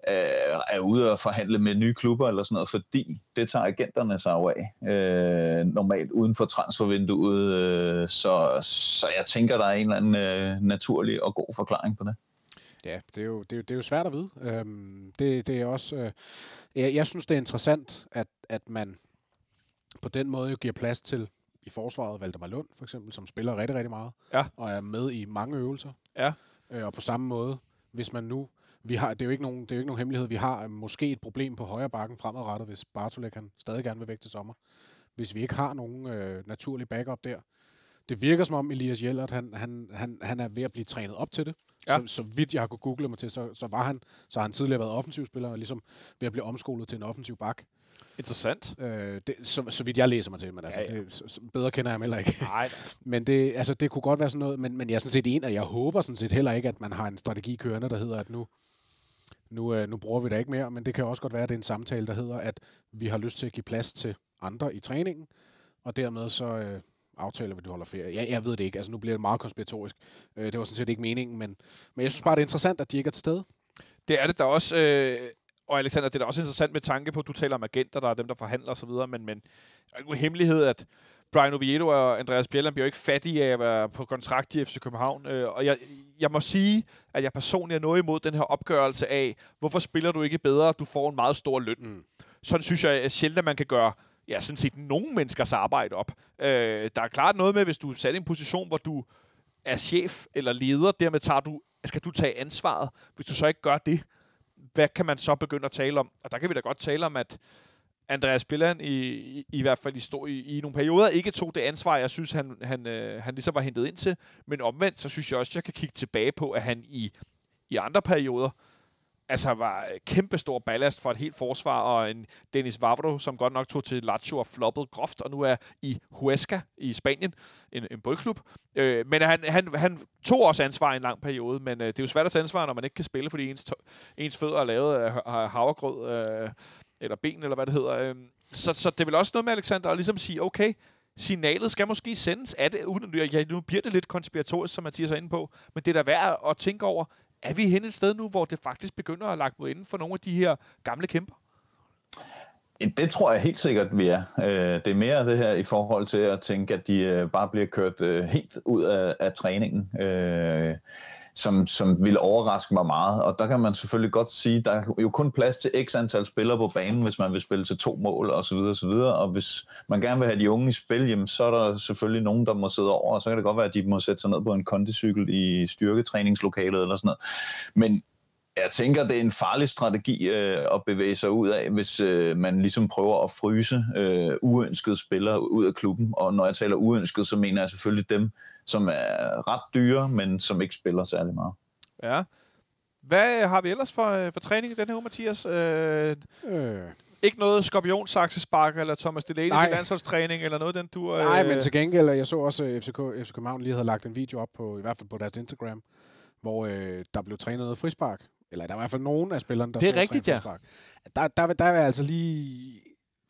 øh, er ude og forhandle med nye klubber, eller sådan noget, fordi det tager agenterne sig af, øh, normalt uden for transfervinduet. Øh, så, så jeg tænker, der er en eller anden øh, naturlig og god forklaring på det. Ja, det er jo, det er, jo- det er jo svært at vide. Øhm, det, det er også... Øh, jeg, jeg synes, det er interessant, at, at man på den måde jo giver plads til i forsvaret Valdemar Lund, for eksempel, som spiller rigtig, rigtig meget, Ja. og er med i mange øvelser. Ja. Øh, og på samme måde, hvis man nu... Vi har, det, er jo ikke nogen, det er jo ikke nogen hemmelighed. Vi har øh, måske et problem på højre bakken fremadrettet, hvis Bartolek han stadig gerne vil væk til sommer. Hvis vi ikke har nogen øh, naturlig backup der, det virker som om Elias Jellert, han, han, han, han er ved at blive trænet op til det. Ja. Ja. Så, så vidt jeg har kunne google mig til, så, så, var han, så har han tidligere været offensivspiller, og ligesom ved at blive omskolet til en offensiv bak. Interessant. Øh, det, så, så vidt jeg læser mig til, men altså, Ja, ja. Det, så, så bedre kender jeg ham heller ikke. Nej, Men det, altså, det kunne godt være sådan noget, men, men jeg er sådan set en, og jeg håber sådan set heller ikke, at man har en strategi kørende, der hedder, at nu, nu, øh, nu bruger vi det ikke mere, men det kan også godt være, at det er en samtale, der hedder, at vi har lyst til at give plads til andre i træningen, og dermed så øh, aftaler vi, at du holder ferie. Jeg, jeg ved det ikke, altså nu bliver det meget konspiratorisk. Øh, det var sådan set ikke meningen, men, men jeg synes bare, det er interessant, at de ikke er til stede. Det er det da også. Øh, og Alexander, det er da også interessant med tanke på, at du taler om agenter, der er dem, der forhandler osv., men, men det er ikke nogen hemmelighed, at Brian Oviedo og Andreas Bjelland bliver jo ikke fattige af at være på kontrakt i FC København. Øh, og jeg, jeg må sige, at jeg personligt er noget imod den her opgørelse af, hvorfor spiller du ikke bedre, du får en meget stor løn. Mm. Sådan synes jeg at sjældent, at man kan gøre ja, sådan set nogle menneskers arbejde op. Øh, der er klart noget med, hvis du er sat i en position, hvor du er chef eller leder, dermed tager du, skal du tage ansvaret. Hvis du så ikke gør det, hvad kan man så begynde at tale om? Og der kan vi da godt tale om, at Andreas Billand i, i, i hvert fald i, stå, i, i nogle perioder ikke tog det ansvar, jeg synes, han, han, øh, han ligesom var hentet ind til. Men omvendt, så synes jeg også, jeg kan kigge tilbage på, at han i, i andre perioder altså var øh, kæmpestor ballast for et helt forsvar, og en Dennis Vavro, som godt nok tog til Lazio og floppede groft, og nu er i Huesca i Spanien, en, en boldklub. Øh, men han, han, han tog også ansvar i en lang periode, men øh, det er jo svært at tage ansvar, når man ikke kan spille, fordi ens, to- ens fødder er lavet af havregrød, øh, eller ben, eller hvad det hedder. Øh, så, så det er vel også noget med Alexander at ligesom sige, okay, signalet skal måske sendes. Er det, uden, ja, nu bliver det lidt konspiratorisk, som Mathias er inde på, men det er da værd at tænke over, er vi henne et sted nu, hvor det faktisk begynder at lagt mod inden for nogle af de her gamle kæmper? Det tror jeg helt sikkert, vi er. Øh, det er mere det her i forhold til at tænke, at de øh, bare bliver kørt øh, helt ud af, af træningen, øh, som, som ville overraske mig meget. Og der kan man selvfølgelig godt sige, der er jo kun plads til x antal spillere på banen, hvis man vil spille til to mål osv. osv. Og hvis man gerne vil have de unge i spil, jamen, så er der selvfølgelig nogen, der må sidde over, og så kan det godt være, at de må sætte sig ned på en kondicykel i styrketræningslokalet eller sådan noget. Men jeg tænker, det er en farlig strategi øh, at bevæge sig ud af, hvis øh, man ligesom prøver at fryse øh, uønskede spillere ud af klubben. Og når jeg taler uønskede, så mener jeg selvfølgelig dem, som er ret dyre, men som ikke spiller særlig meget. Ja. Hvad har vi ellers for, øh, for træning i den her uge, Mathias? Øh, Øh, ikke noget skorpion-saksespark eller Thomas Delaney Nej. til landsholdstræning eller noget den du... Øh, Nej, men til gengæld, jeg så også, at FCK, FC København lige havde lagt en video op på, i hvert fald på deres Instagram, hvor øh, der blev trænet noget frispark. Eller der er i hvert fald nogen af spillerne, der Det er rigtigt, ja. frispark. Der, der, vil- der er altså lige...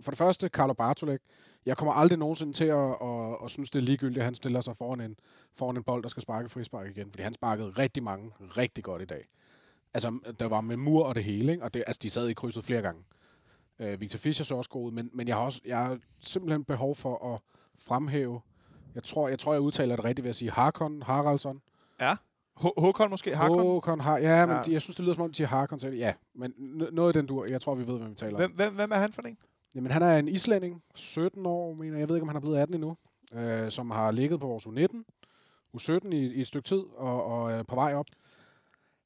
For det første, Carlo Bartolek. Jeg kommer aldrig nogensinde til at, at, at synes, det er ligegyldigt, at han stiller sig foran en, foran en bold, der skal sparke frispark igen. Fordi han sparkede rigtig mange rigtig godt i dag. Altså, der var med mur og det hele, ikke? Og det, altså, de sad i krydset flere gange. Øh, Victor Fischer så også god ud, men, men jeg har også jeg har simpelthen behov for at fremhæve, jeg tror, jeg, tror, jeg udtaler det rigtigt ved at sige Harkon, Haraldsson. H- Håkon måske? Harkon? Håkon, har, ja, men Ja. ja. jeg synes, det lyder som om, de siger Harkon. Ja, men noget i den dur. Jeg tror, vi ved, hvad vi taler om. Hvem, hvem, hvem er han for en? Jamen, han er en islænding, 17 år, mener jeg. Jeg ved ikke, om han er blevet 18 endnu. Øh, som har ligget på vores U19, U17 i, i et stykke tid, og, og er på vej op.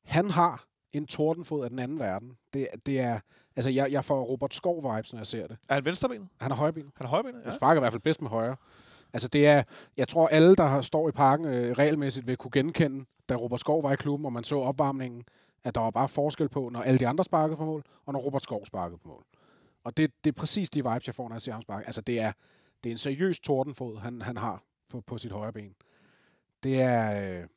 Han har en tordenfod af den anden verden. Det, det er, altså, jeg, jeg får Robert Skov-vibes, når jeg ser det. Er han venstrebenet? Han er højbenet. Han er højbenet? Ja. Ja. sparker i hvert fald bedst med højre. Altså det er, jeg tror alle, der står i parken øh, regelmæssigt, vil kunne genkende, da Robert Skov var i klubben, og man så opvarmningen, at der var bare forskel på, når alle de andre sparkede på mål, og når Robert Skov sparkede på mål. Og det, det er præcis de vibes, jeg får, når jeg ser ham sparke. Altså det er, det er en seriøs tordenfod, han, han har på, på sit højre ben. Det er, øh,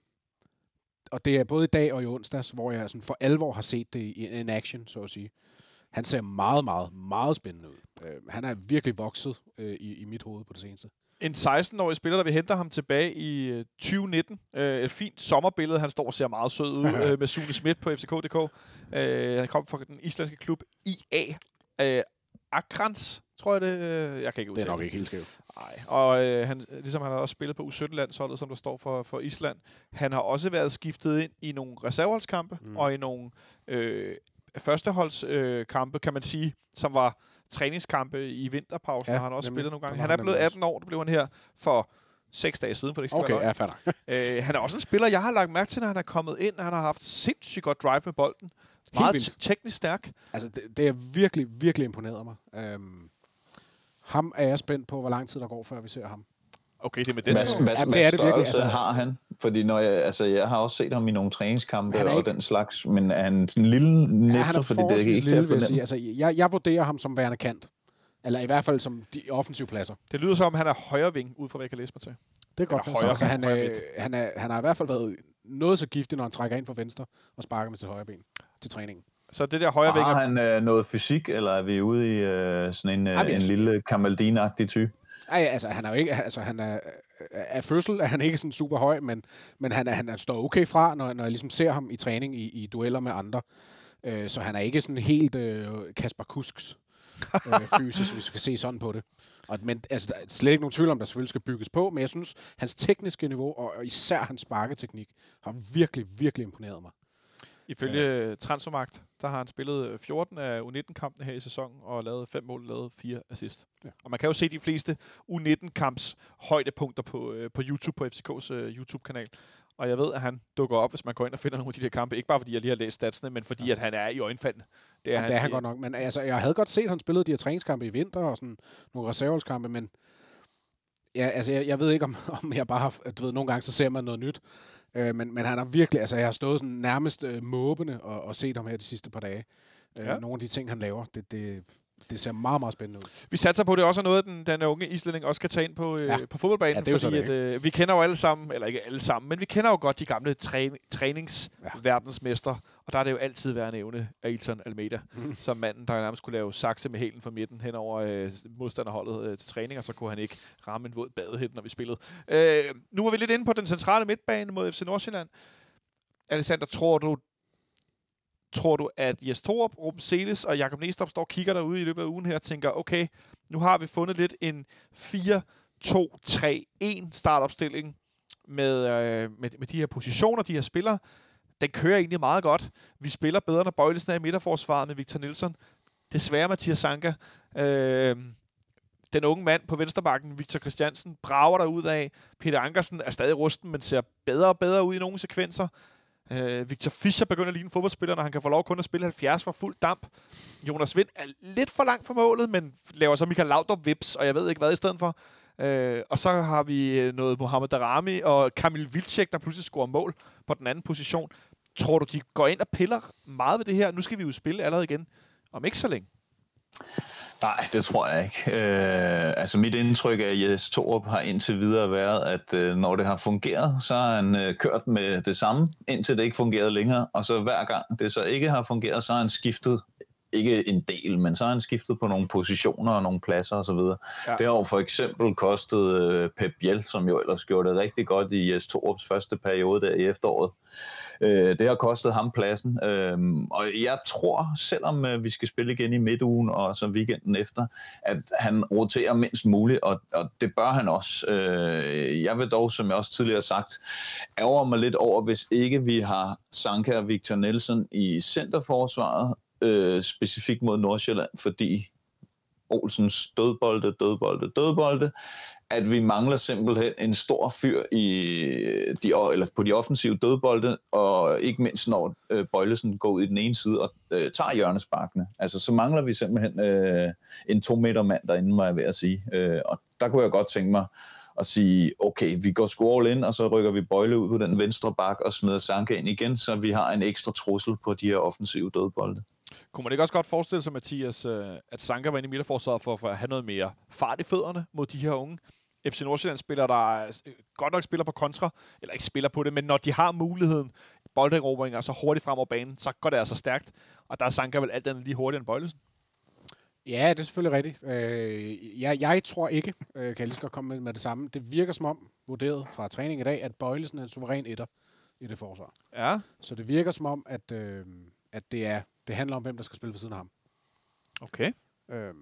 og det er både i dag og i onsdags, hvor jeg sådan for alvor har set det i en action, så at sige. Han ser meget, meget, meget spændende ud. Øh, han er virkelig vokset øh, i, i mit hoved på det seneste. En 16-årig spiller, der vi henter ham tilbage i øh, 2019. Øh, et fint sommerbillede. Han står og ser meget sød ud øh, med Sune Schmidt på FCK.dk. Øh, han kom fra den islandske klub IA. Øh, Akrans, tror jeg det. øh, Jeg kan ikke Det udtale er nok ikke helt skævt. Nej, og øh, han, ligesom han har også spillet på U17-landsholdet, som der står for, for Island. Han har også været skiftet ind i nogle reserveholdskampe mm. Og i nogle øh, førsteholdskampe, øh, kan man sige, som var træningskampe i vinterpausen, Ja, og han har også nemlig. spillet nogle gange. Han er blevet nemlig 18 år, det blev han her for seks dage siden, for det ikke skal Okay, være ja. Øh, han er også en spiller, jeg har lagt mærke til, når han er kommet ind. Han har haft sindssygt godt drive med bolden. Meget vildt. te- teknisk stærk. Altså, det, det er virkelig, virkelig imponeret mig. Øhm, ham er jeg spændt på, hvor lang tid der går, før vi ser ham. Okay, det er med den. Hvad, hvad, Jamen, hvad det er det virkelig, altså. har han? Fordi når jeg, altså, jeg har også set ham i nogle træningskampe er og ikke- den slags, men er han sådan en lille Ja, han er fordi det er ikke til lille, at vil jeg. Altså, jeg, jeg vurderer ham som værende kant. Eller i hvert fald som de offensive pladser. Det lyder som om, han er højre ving, ud fra hvad jeg kan læse mig til. Det er godt. Højre altså, han, øh, han, er, han har i hvert fald været noget så giftig, når han trækker ind fra venstre og sparker med sit højre ben til træningen. Så det der højre Har han øh, noget fysik, eller er vi ude i øh, sådan en, øh, Jamen, en jeg- lille Kamaldin-agtig type? Ej, altså, han er jo ikke, altså, han er, af fødsel er han ikke sådan super høj, men, men han, er, han står okay fra, når, når jeg ligesom ser ham i træning i, i dueller med andre. Øh, så han er ikke sådan helt øh, Kasper Kusks øh, fysisk, hvis vi skal se sådan på det. Og, men altså, der er slet ikke nogen tvivl om, der selvfølgelig skal bygges på, men jeg synes, hans tekniske niveau, og, og især hans sparketeknik, har virkelig, virkelig imponeret mig. Ifølge Transfermarkt, der har han spillet øh, 14 af U19-kampene her i sæsonen, og lavet 5 mål, lavet 4 assist. Ja. Ja. Og man kan jo se de fleste U19-kamps højdepunkter på, øh, på YouTube, på FCK's øh, YouTube-kanal. Og jeg ved, at han dukker op, hvis man går ind og finder nogle af de der kampe. Ikke bare fordi jeg lige har læst statsene, men fordi at han er i øjenfaldene. Det er Jamen, det er han godt nok. Men altså, jeg havde godt set, at han spillede de her træningskampe i vinter og sådan nogle reserveholdskampe, men ja, altså, jeg, jeg ved ikke, om, om jeg bare har... Du ved, nogle gange så ser man noget nyt. Øh, men, men han har virkelig... Altså, jeg har stået sådan nærmest øh, måbende og, og set ham her de sidste par dage. Øh, Ja. Nogle af de ting, han laver, det, det, det ser meget, meget spændende ud. Vi satser på, at det også er noget, den, den unge islænding også kan tage ind på, øh, ja. Ja. på fodboldbanen. Ja, det er fordi så at, øh, vi kender jo alle sammen, eller ikke alle sammen, men vi kender jo godt de gamle træ, træningsverdensmestre. Og der er det jo altid værd at nævne Ailton Almeida, mm. som manden, der nærmest kunne lave sakse med hælen fra midten hen over øh, modstanderholdet øh, til træning, og så kunne han ikke ramme en våd badehæt, når vi spillede. Øh, nu er vi lidt inde på den centrale midtbane mod FC Nordsjælland. Alexander, tror du, tror du, at Jes Torup, Ruben Seles og Jakob Næstrup står og kigger derude i løbet af ugen her og tænker, okay, nu har vi fundet lidt en 4-2-3-1 startopstilling med, øh, med, med de her positioner, de her spillere. Den kører egentlig meget godt. Vi spiller bedre, når Bøjlesen er i midterforsvaret med Victor Nielsen. Desværre Mathias Sanka. Øh, den unge mand på vensterbakken, Victor Christiansen, brager der ud af. Peter Ankersen er stadig rusten, men ser bedre og bedre ud i nogle sekvenser. Øh, Victor Fischer begynder at ligne en fodboldspiller, når han kan få lov kun at spille 70 for fuld damp. Jonas Vind er lidt for langt fra målet, men laver så Michael Laudrup vips, og jeg ved ikke hvad i stedet for. Øh, og så har vi øh, noget Mohamed Darami og Kamil Vilcek, der pludselig scorer mål på den anden position. Tror du, de går ind og piller meget ved det her? Nu skal vi jo spille allerede igen om ikke så længe. Nej, det tror jeg ikke. Øh, altså mit indtryk af, Jes Torup har indtil videre været, at øh, når det har fungeret, så har han øh, kørt med det samme, indtil det ikke fungerede længere. Og så hver gang det så ikke har fungeret, så har han skiftet ikke en del, men så har han skiftet på nogle positioner og nogle pladser osv. Ja. Det har jo for eksempel kostet øh, Pep Biel, som jo ellers gjorde det rigtig godt i Jes Torups første periode der i efteråret. Øh, det har kostet ham pladsen, øh, og jeg tror, selvom øh, vi skal spille igen i midtugen og så weekenden efter, at han roterer mindst muligt, og, og det bør han også. Øh, jeg vil dog, som jeg også tidligere har sagt, ærger mig lidt over, hvis ikke vi har Sanka og Victor Nielsen i centerforsvaret, øh, specifikt mod Nordsjælland, fordi Olsens dødbolde, dødbolde, dødbolde, at vi mangler simpelthen en stor fyr i de, eller på de offensive dødbolde, og ikke mindst når øh, Bøjlesen går ud i den ene side og øh, tager hjørnesparkene. Altså så mangler vi simpelthen øh, en to meter mand derinde, må jeg ved at sige. Øh, og der kunne jeg godt tænke mig at sige, okay, vi går sgu all in, og så rykker vi Bøjle ud på den venstre bak og smider Sanka ind igen, så vi har en ekstra trussel på de her offensive dødbolde. Kunne man ikke også godt forestille sig, Mathias, øh, at Sanka var inde i midterforsvaret for, for at have noget mere fart i fødderne mod de her unge FC Nordsjælland spiller, der er, øh, godt nok spiller på kontra, eller ikke spiller på det, men når de har muligheden, bolderobringer så hurtigt frem over banen, så går det altså stærkt. Og der er Sanka vel alt andet lige hurtigere end Bøjlesen. Ja, det er selvfølgelig rigtigt. Øh, jeg, jeg tror ikke, øh, kan jeg lige godt komme med, med det samme. Det virker som om, vurderet fra træning i dag, at Bøjlesen er en suveræn etter i det forsvar. Ja, Så det virker som om, at, øh, at det, er, det handler om, hvem der skal spille ved siden af ham. okay. Øh,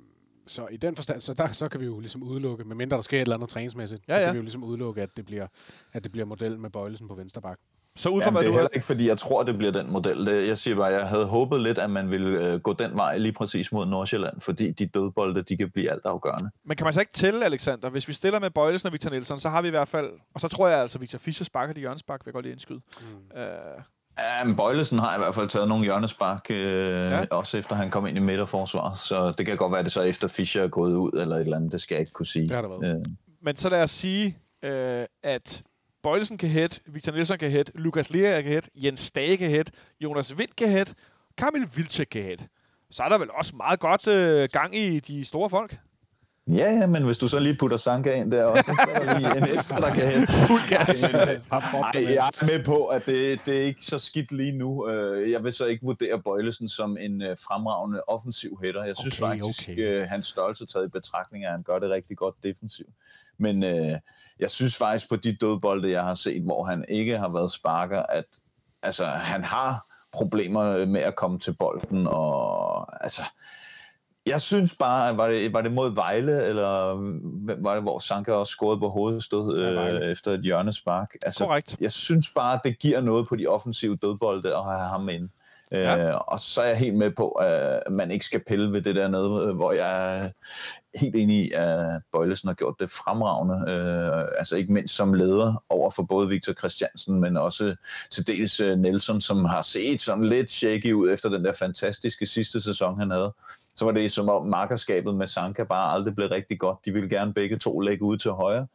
så i den forstand, så, der, så kan vi jo ligesom udelukke, medmindre der sker et eller andet træningsmæssigt, Ja, så ja. kan vi jo ligesom udelukke, at det bliver, at det bliver modellen med Bøjlesen på venstre bak. Så ud fra, Jamen, hvad det er du har... heller ikke, fordi jeg tror, det bliver den model. Jeg siger bare, jeg havde håbet lidt, at man ville øh, gå den vej lige præcis mod Nordsjælland, fordi de dødbolde, de kan blive alt afgørende. Men kan man så ikke tælle, Alexander? Hvis vi stiller med Bøjlesen og Victor Nielsen, så har vi i hvert fald... Og så tror jeg altså, Victor Fischer sparker de hjørnespark, vil jeg godt lige indskyde. Mm. Øh, Ja, men Bøjlesen har i hvert fald taget nogle hjørnespark, øh, Ja. også efter han kom ind i midterforsvar. Så det kan godt være, at det så efter Fischer er gået ud, eller et eller andet. Det skal jeg ikke kunne sige. Det har der været. Øh, men så lad os sige, øh, at Bøjlesen kan hætte, Victor Nielsen kan hætte, Lukas Lea kan hætte, Jens Stage kan hætte, Jonas Vind kan hætte, Kamil Vilcek kan hætte. Så er der vel også meget godt øh, gang i de store folk. Ja, ja, men hvis du så lige putter Sanka ind der også, så er der lige en ekstra, der kan hente. Gas. Nej, jeg er med på, at det, det er ikke så skidt lige nu. Øh, Jeg vil så ikke vurdere Bøjlesen som en øh, fremragende offensiv hætter. Jeg synes Okay, faktisk, okay. øh, hans størrelse taget i betragtning, at han gør det rigtig godt defensivt. Men øh, jeg synes faktisk på de dødbolde, jeg har set, hvor han ikke har været sparker, at altså, han har problemer med at komme til bolden, og altså, jeg synes bare, var det, var det mod Vejle, eller hvem var det, hvor Sanka også scorede på hovedet stod Ja, øh, efter et hjørnespark? Altså, Korrekt. jeg synes bare, at det giver noget på de offensive dødbolde at have ham inde. Ja. Ja. Øh, og så er jeg helt med på, at man ikke skal pille ved det der nede, øh, hvor jeg er helt enig i, at Bøjlesen har gjort det fremragende. Øh, altså ikke mindst som leder over for både Victor Christiansen, men også til dels øh, Nelson, som har set sådan lidt shaky ud efter den der fantastiske sidste sæson, han havde. Så var det som om markerskabet med Sanka bare aldrig blev rigtig godt. De ville gerne begge to lægge ud til højre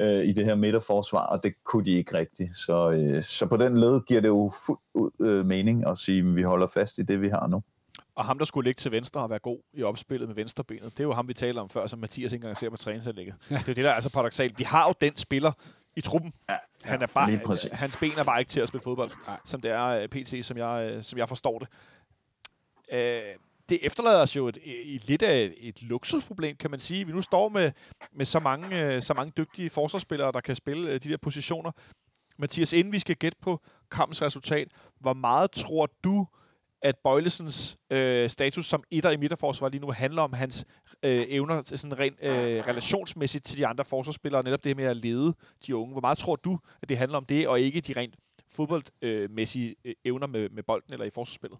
øh, i det her midterforsvar, og det kunne de ikke rigtigt. Så, øh, så på den led giver det jo fuldt ud øh, mening at sige, at vi holder fast i det, vi har nu. Og ham, der skulle ligge til venstre og være god i opspillet med venstrebenet, det er jo ham, vi taler om før, som Mathias ikke engang ser på træningsanlægget. Ja. Det er jo det, der er så paradoxalt. Vi har jo den spiller i truppen. Ja, Han er lige bare, præcis. hans ben er bare ikke til at spille fodbold, Nej. som det er øh, pt, som jeg, øh, som jeg forstår det. Øh, det efterlader os jo et, et, lidt af et, et luksusproblem, kan man sige. Vi nu står med, med så, mange, øh, så mange dygtige forsvarsspillere, der kan spille øh, de der positioner. Mathias, inden vi skal gætte på kampens resultat, hvor meget tror du, at Bøjlesens øh, status som etter i midterforsvar lige nu handler om hans øh, evner til sådan rent øh, relationsmæssigt til de andre forsvarsspillere, netop det med at lede de unge. Hvor meget tror du, at det handler om det, og ikke de rent fodboldmæssige øh, evner med, med bolden eller i forsvarsspillet?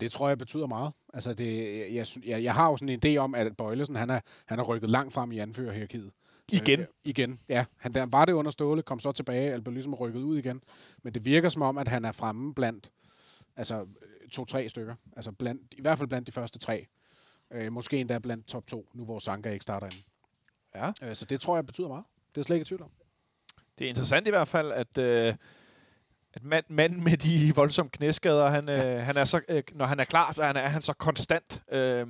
Det tror jeg betyder meget. Altså det, jeg, jeg, jeg, har jo sådan en idé om, at Bøjlesen, han er, han er rykket langt frem i anførerhierarkiet. Igen. Øh, igen, ja. Han der, var det under Ståle, kom så tilbage, blev ligesom rykket ud igen. Men det virker som om, at han er fremme blandt altså øh, to-tre stykker. Altså blandt, i hvert fald blandt de første tre. Øh, måske endda blandt top to, nu hvor Sanka ikke starter ind. Ja. Øh, så det tror jeg betyder meget. Det er slet ikke i tvivl om. Det er interessant i hvert fald, at, øh, at mand, manden med de voldsomme knæskader, han, øh, han er så, øh, når han er klar, så er han, er han så konstant. Øh,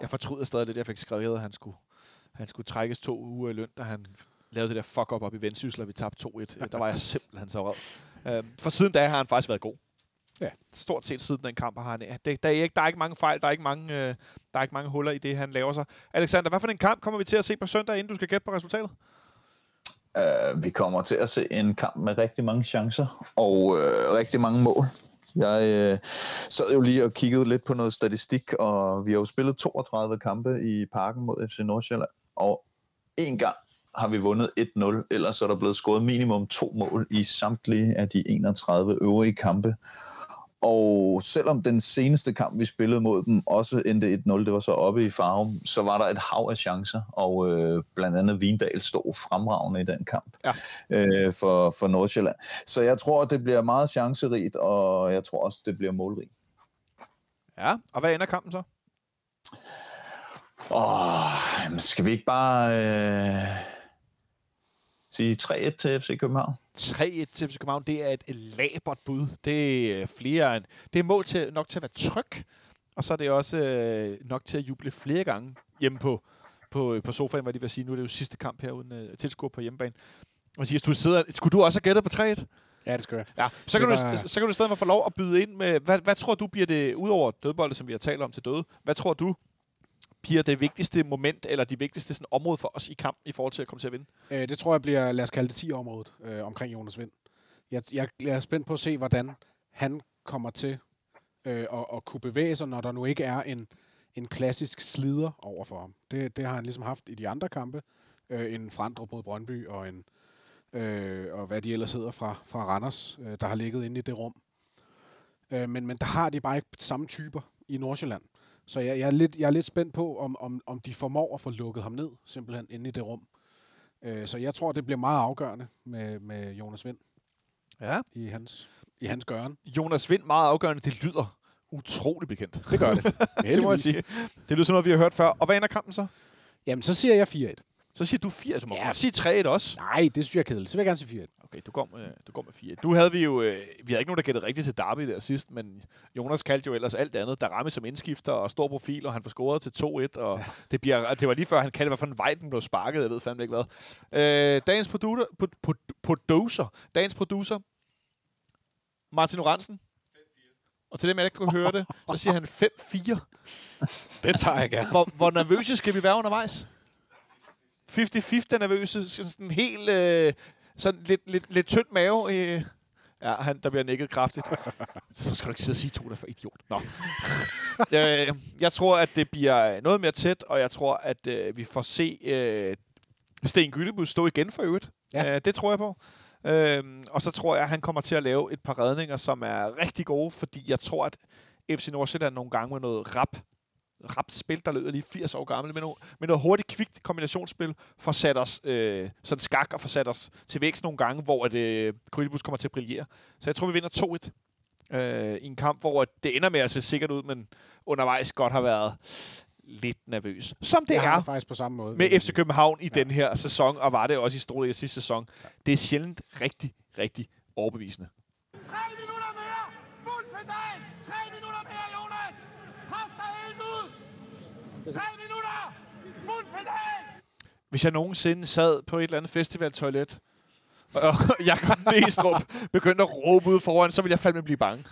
jeg fortryder stadig lidt, jeg fik skrevet, at han skulle, han skulle trækkes to uger i løn, da han lavede det der fuck-up op i Vendsyssel, og vi tabte 2-1. Øh, Der var jeg simpelthen så rød. Øh, for siden da har han faktisk været god. Ja. Stort set siden den kamp har han... Det, der, er ikke, der er ikke mange fejl, der er ikke mange, øh, der er ikke mange huller i det, han laver sig. Alexander, hvad for en kamp kommer vi til at se på søndag, inden du skal gætte på resultatet? Uh, vi kommer til at se en kamp med rigtig mange chancer og uh, rigtig mange mål. Jeg uh, sad jo lige og kiggede lidt på noget statistik, og vi har jo spillet 32 kampe i parken mod FC Nordsjælland, og en gang har vi vundet 1-0, ellers er der blevet scoret minimum to mål i samtlige af de 31 øvrige kampe. Og selvom den seneste kamp, vi spillede mod dem, også endte 1-0, det var så oppe i Farum, så var der et hav af chancer, og øh, blandt andet Vindal stod fremragende i den kamp Ja. øh, for, for Nordsjælland. Så jeg tror, det bliver meget chancerigt, og jeg tror også, det bliver målrigt. Ja, og hvad ender kampen så? Åh, jamen, skal vi ikke bare øh, sige 3-1 til FC København? 3-1 til FC København, det er et labert bud. Det er flere end, det er mål til, nok til at være tryg, og så er det også øh, nok til at juble flere gange hjemme på, på, på sofaen, hvad de vil sige. Nu er det jo sidste kamp her uden øh, tilskuer på hjemmebane. Mathias, du sidder, skulle du også have gættet på 3-1? Ja, det skal jeg. Ja, så kan, Det du, var- så kan du i stedet for få lov at byde ind med, hvad, hvad tror du bliver det, udover dødbolde, som vi har talt om til døde, hvad tror du bliver det vigtigste moment, eller de vigtigste sådan, område for os i kampen, i forhold til at komme til at vinde? Øh, det tror jeg bliver, lad os kalde det 10-området øh, omkring Jonas Vind. Jeg, jeg, jeg er spændt på at se, hvordan han kommer til øh, at, at kunne bevæge sig, når der nu ikke er en, en klassisk slider over for ham. Det, det har han ligesom haft i de andre kampe. Øh, en Frandrup mod Brøndby, og en øh, og hvad de ellers hedder fra, fra Randers, øh, der har ligget inde i det rum. Øh, men, men der har de bare ikke samme typer i Nordsjælland. Så jeg, jeg, er, lidt, jeg er lidt spændt på, om, om, om de formår at få lukket ham ned, simpelthen inde i det rum. Øh, så jeg tror, det bliver meget afgørende med, med Jonas Vind Ja. i hans, i hans gøren. Jonas Vind, meget afgørende, det lyder utrolig bekendt. Det gør det. det må jeg sige. Det lyder som noget, vi har hørt før. Og hvad ender kampen så? Jamen, så siger jeg 4-1. Så siger du 4. Du må Ja. godt sige 3 også. Nej, det synes jeg er kedeligt. Så vil jeg gerne sige 4 Okay, du går med, du går med 4. Nu havde vi jo... Øh, vi havde ikke nogen, der gættede rigtigt til Derby der sidst, men Jonas kaldte jo ellers alt andet. Der ramme som indskifter og stor profil, og han får scoret til 2-1, og ja. det, bliver, det var lige før, han kaldte, hvad for en vej den blev sparket. Jeg ved fandme ikke hvad. Øh, dagens producer, pro, pro, producer, dagens producer, Martin Oransen. Og til dem, jeg ikke kunne høre det, så siger han 5-4. Det tager jeg gerne. Hvor, hvor nervøse skal vi være undervejs? 50-50 nervøse, sådan sådan helt, øh, sådan lidt, lidt, lidt tynd mave. Øh. Ja, han, der bliver nikket kraftigt. Så skal du ikke sidde og sige to, der er for idiot. Nå. øh, jeg tror, at det bliver noget mere tæt, og jeg tror, at øh, vi får se øh, Sten Gyllebus stå igen for øvrigt. Ja. Øh, det tror jeg på. Øhm, og så tror jeg, at han kommer til at lave et par redninger, som er rigtig gode, fordi jeg tror, at FC Nordsjælland nogle gange med noget rap, rapt spil, der lyder lige 80 år gammel, med noget, med noget hurtigt, kvikt kombinationsspil, får sat os øh, sådan skak og får sat os til vækst nogle gange, hvor at, øh, Krydibus kommer til at brillere. Så jeg tror, vi vinder 2-1 øh, i en kamp, hvor det ender med at se sikkert ud, men undervejs godt har været lidt nervøs. Som det jeg har er det faktisk på samme måde. med FC København i ja. den her sæson, og var det også i Storliga sidste sæson. Det er sjældent rigtig, rigtig overbevisende. 3 ud! 3 minutter! Fuld pedal! Hvis jeg nogensinde sad på et eller andet festivaltoilet, og Jakob Næstrup begyndte at råbe ud foran, så ville jeg fandme blive bange.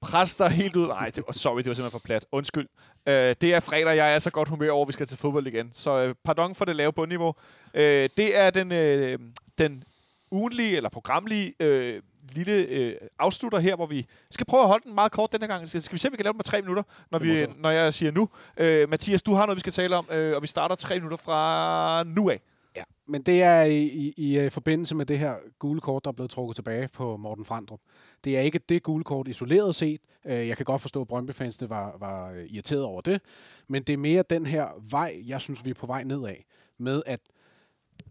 Præster helt ud. Nej, det var, sorry, det var simpelthen for plat. Undskyld. Øh, det er fredag, jeg er så godt humør over, at vi skal til fodbold igen. Så øh, pardon for det lave bundniveau. Øh, det er den, øh, den ugenlige, eller programlige øh, lille øh, afslutter her, hvor vi skal prøve at holde den meget kort denne gang. Skal, skal vi se, om vi kan lave den med tre minutter, når, vi, så. når jeg siger nu. Øh, Mathias, du har noget, vi skal tale om, øh, og vi starter tre minutter fra nu af. Ja, men det er i, i, i øh, forbindelse med det her gule kort, der er blevet trukket tilbage på Morten Frandrup. Det er ikke det gule kort isoleret set. Øh, Jeg kan godt forstå, at Brøndby-fansene var, var øh, irriteret over det. Men det er mere den her vej, jeg synes, vi er på vej nedad. Med at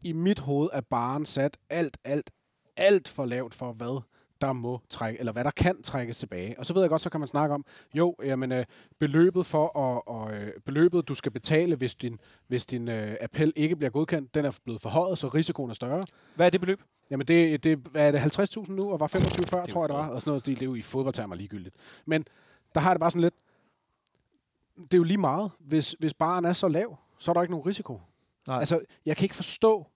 i mit hoved er baren sat alt, alt, alt for lavt for, hvad der må trække, eller hvad der kan trækkes tilbage. Og så ved jeg godt, så kan man snakke om, jo, jamen, øh, beløbet for at, og, øh, beløbet, du skal betale, hvis din, hvis din øh, appel ikke bliver godkendt, den er blevet forhøjet, så risikoen er større. Hvad er det beløb? Jamen, det, det hvad er det 50.000 nu, og var 25 før, tror jeg, det var. Og sådan noget, det, det er jo i fodboldtermer ligegyldigt. Men der har det bare sådan lidt, det er jo lige meget. Hvis, hvis baren er så lav, så er der ikke nogen risiko. Nej. Altså, jeg kan ikke forstå,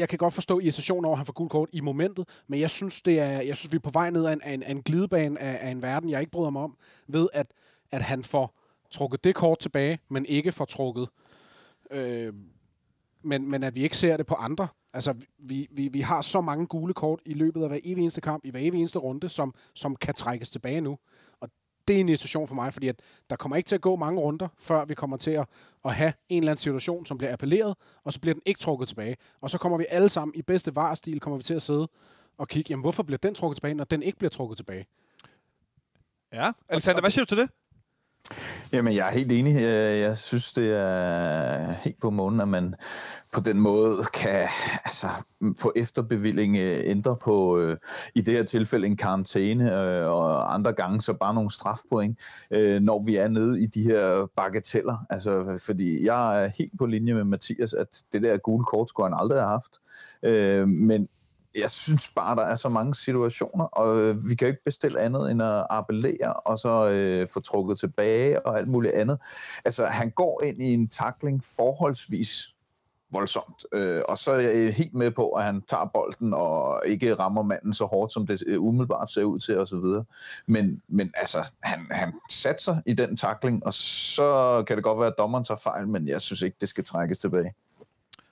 jeg kan godt forstå irritationen over, at han får gult kort i momentet, men jeg synes, det er, jeg synes vi er på vej ned af en, af en, af en glidebane af, af en verden, jeg ikke bryder mig om, ved at, at han får trukket det kort tilbage, men ikke får trukket, øh, men, men at vi ikke ser det på andre. Altså, vi, vi, vi har så mange gule kort i løbet af hver evig eneste kamp, i hver evig eneste runde, som, som kan trækkes tilbage nu. Det er en institution for mig, fordi at der kommer ikke til at gå mange runder, før vi kommer til at, at have en eller anden situation, som bliver appelleret, og så bliver den ikke trukket tilbage. Og så kommer vi alle sammen i bedste varstil, kommer vi til at sidde og kigge, jamen hvorfor bliver den trukket tilbage, når den ikke bliver trukket tilbage? Ja. Alexander, hvad siger du til det? Jamen, jeg er helt enig. Øh, jeg, synes, det er helt på månen, at man på den måde kan altså, på efterbevilling øh, ændre på, øh, i det her tilfælde, en karantæne, øh, og andre gange så bare nogle strafpoint, øh, når vi er nede i de her bagateller. Altså, fordi jeg er helt på linje med Mathias, at det der gule kort skulle han aldrig have haft. Øh, men jeg synes bare, der er så mange situationer, og øh, vi kan jo ikke bestille andet end at appellere, og så øh, få trukket tilbage og alt muligt andet. Altså, han går ind i en takling forholdsvis voldsomt, øh, og så er jeg øh, helt med på, at han tager bolden og ikke rammer manden så hårdt, som det øh, umiddelbart ser ud til osv. Men, men altså, han, han satser i den takling, og så kan det godt være, at dommeren tager fejl, men jeg synes ikke, det skal trækkes tilbage.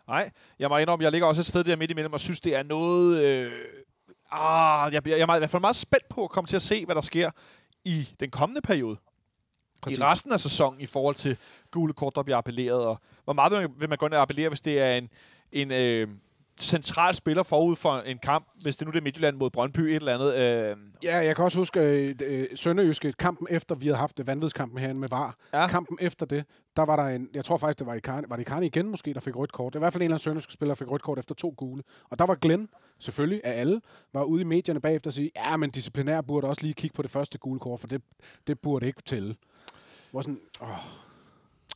Nej, jeg må indrømme, jeg ligger også et sted der midt imellem og synes, det er noget... Øh, ah, jeg, bliver, jeg er i hvert fald meget spændt på at komme til at se, hvad der sker i den kommende periode. Præcis. I resten af sæsonen i forhold til gule kort, der bliver appelleret. Og hvor meget vil man, vil man gå ind og appellere, hvis det er en, en øh, central spiller forud for en kamp, hvis det nu det er Midtjylland mod Brøndby, et eller andet. Øh, Ja, jeg kan også huske øh, øh, Sønderjyske, kampen efter, vi havde haft det vanvidskampen herinde med VAR. Ja. Kampen efter det, der var der en, jeg tror faktisk, det var i Karni, var det i Karni igen måske, der fik rødt kort. Det var i hvert fald en eller anden sønderjyske spiller, der fik rødt kort efter to gule. Og der var Glenn, selvfølgelig af alle, var ude i medierne bagefter og sige, ja, men disciplinær burde også lige kigge på det første gule kort, for det, det burde ikke tælle. Hvor sådan, åh,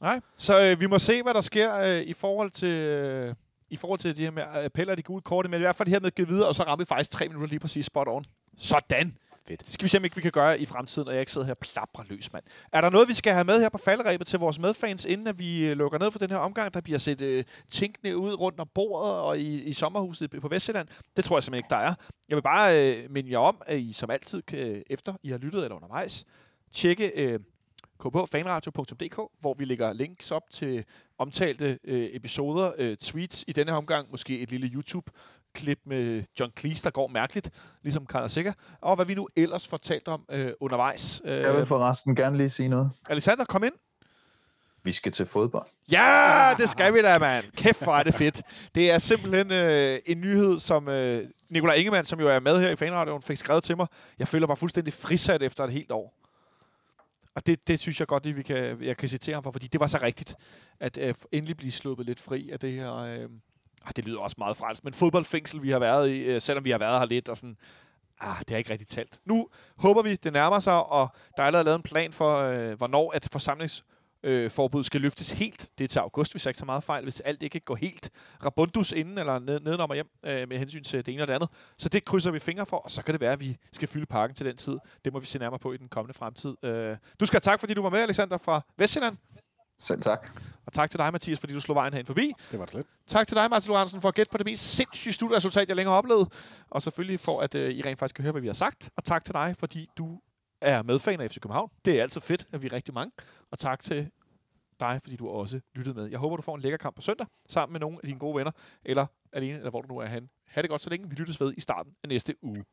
Nej, så øh, vi må se, hvad der sker øh, i forhold til... Øh, i forhold til de her med appeller de gule kort, men i hvert fald her med at give videre, og så rammer vi faktisk tre minutter lige præcis spot on. Sådan! Fedt. Det skal vi se, om ikke vi kan gøre i fremtiden, og jeg ikke sidder her og plaprer løs, mand. Er der noget, vi skal have med her på falderæbet til vores medfans, inden at vi øh, lukker ned for den her omgang? Der bliver set øh, tænkende ud rundt om bordet og i, i sommerhuset på Vestjylland. Det tror jeg simpelthen ikke, der er. Jeg vil bare øh, minde jer om, at I som altid, kan, efter I har lyttet eller undervejs, tjekke øh, kbfanradio.dk, hvor vi lægger links op til omtalte øh, episoder, øh, tweets i denne omgang, måske et lille YouTube-klip med John Cleese, der går mærkeligt, ligesom Karl Sikker, og hvad vi nu ellers får talt om øh, undervejs. Øh, Jeg vil forresten gerne lige sige noget. Alexander, kom ind. Vi skal til fodbold. Ja, det skal vi da, mand. Kæft, hvor er det fedt. Det er simpelthen øh, en nyhed, som øh, Nikolaj Ingemann, som jo er med her i Fanradioen, fik skrevet til mig. Jeg føler mig fuldstændig frisat efter et helt år. Og det, det synes jeg godt, at vi kan, jeg kan citere ham for, fordi det var så rigtigt, at øh, endelig blive sluppet lidt fri af det her... Øh, ah, det lyder også meget fransk, men fodboldfængsel, vi har været i, øh, selvom vi har været her lidt, og sådan... Ah, det er ikke rigtig talt. Nu håber vi, det nærmer sig, og der er allerede lavet en plan for, øh, hvornår at forsamlings øh, forbud skal løftes helt. Det er til august, hvis jeg ikke så meget fejl, hvis alt ikke går helt rabundus inden eller ned, nedenom og hjem øh, med hensyn til det ene og det andet. Så det krydser vi fingre for, og så kan det være, at vi skal fylde parken til den tid. Det må vi se nærmere på i den kommende fremtid. Øh, du skal have tak, fordi du var med, Alexander fra Vestjylland. Selv tak. Og tak til dig, Mathias, fordi du slog vejen herhen forbi. Det var det slet. Tak til dig, Martin Lorentzen, for at gætte på det mest sindssyge studieresultat, jeg længere har oplevet. Og selvfølgelig for, at øh, I rent faktisk kan høre, hvad vi har sagt. Og tak til dig, fordi du er medfan af FC København. Det er altid fedt, at vi er rigtig mange. Og tak til dig, fordi du også lyttede med. Jeg håber, du får en lækker kamp på søndag, sammen med nogle af dine gode venner, eller alene, eller hvor du nu er henne. Ha' det godt så længe. Vi lyttes ved i starten af næste uge.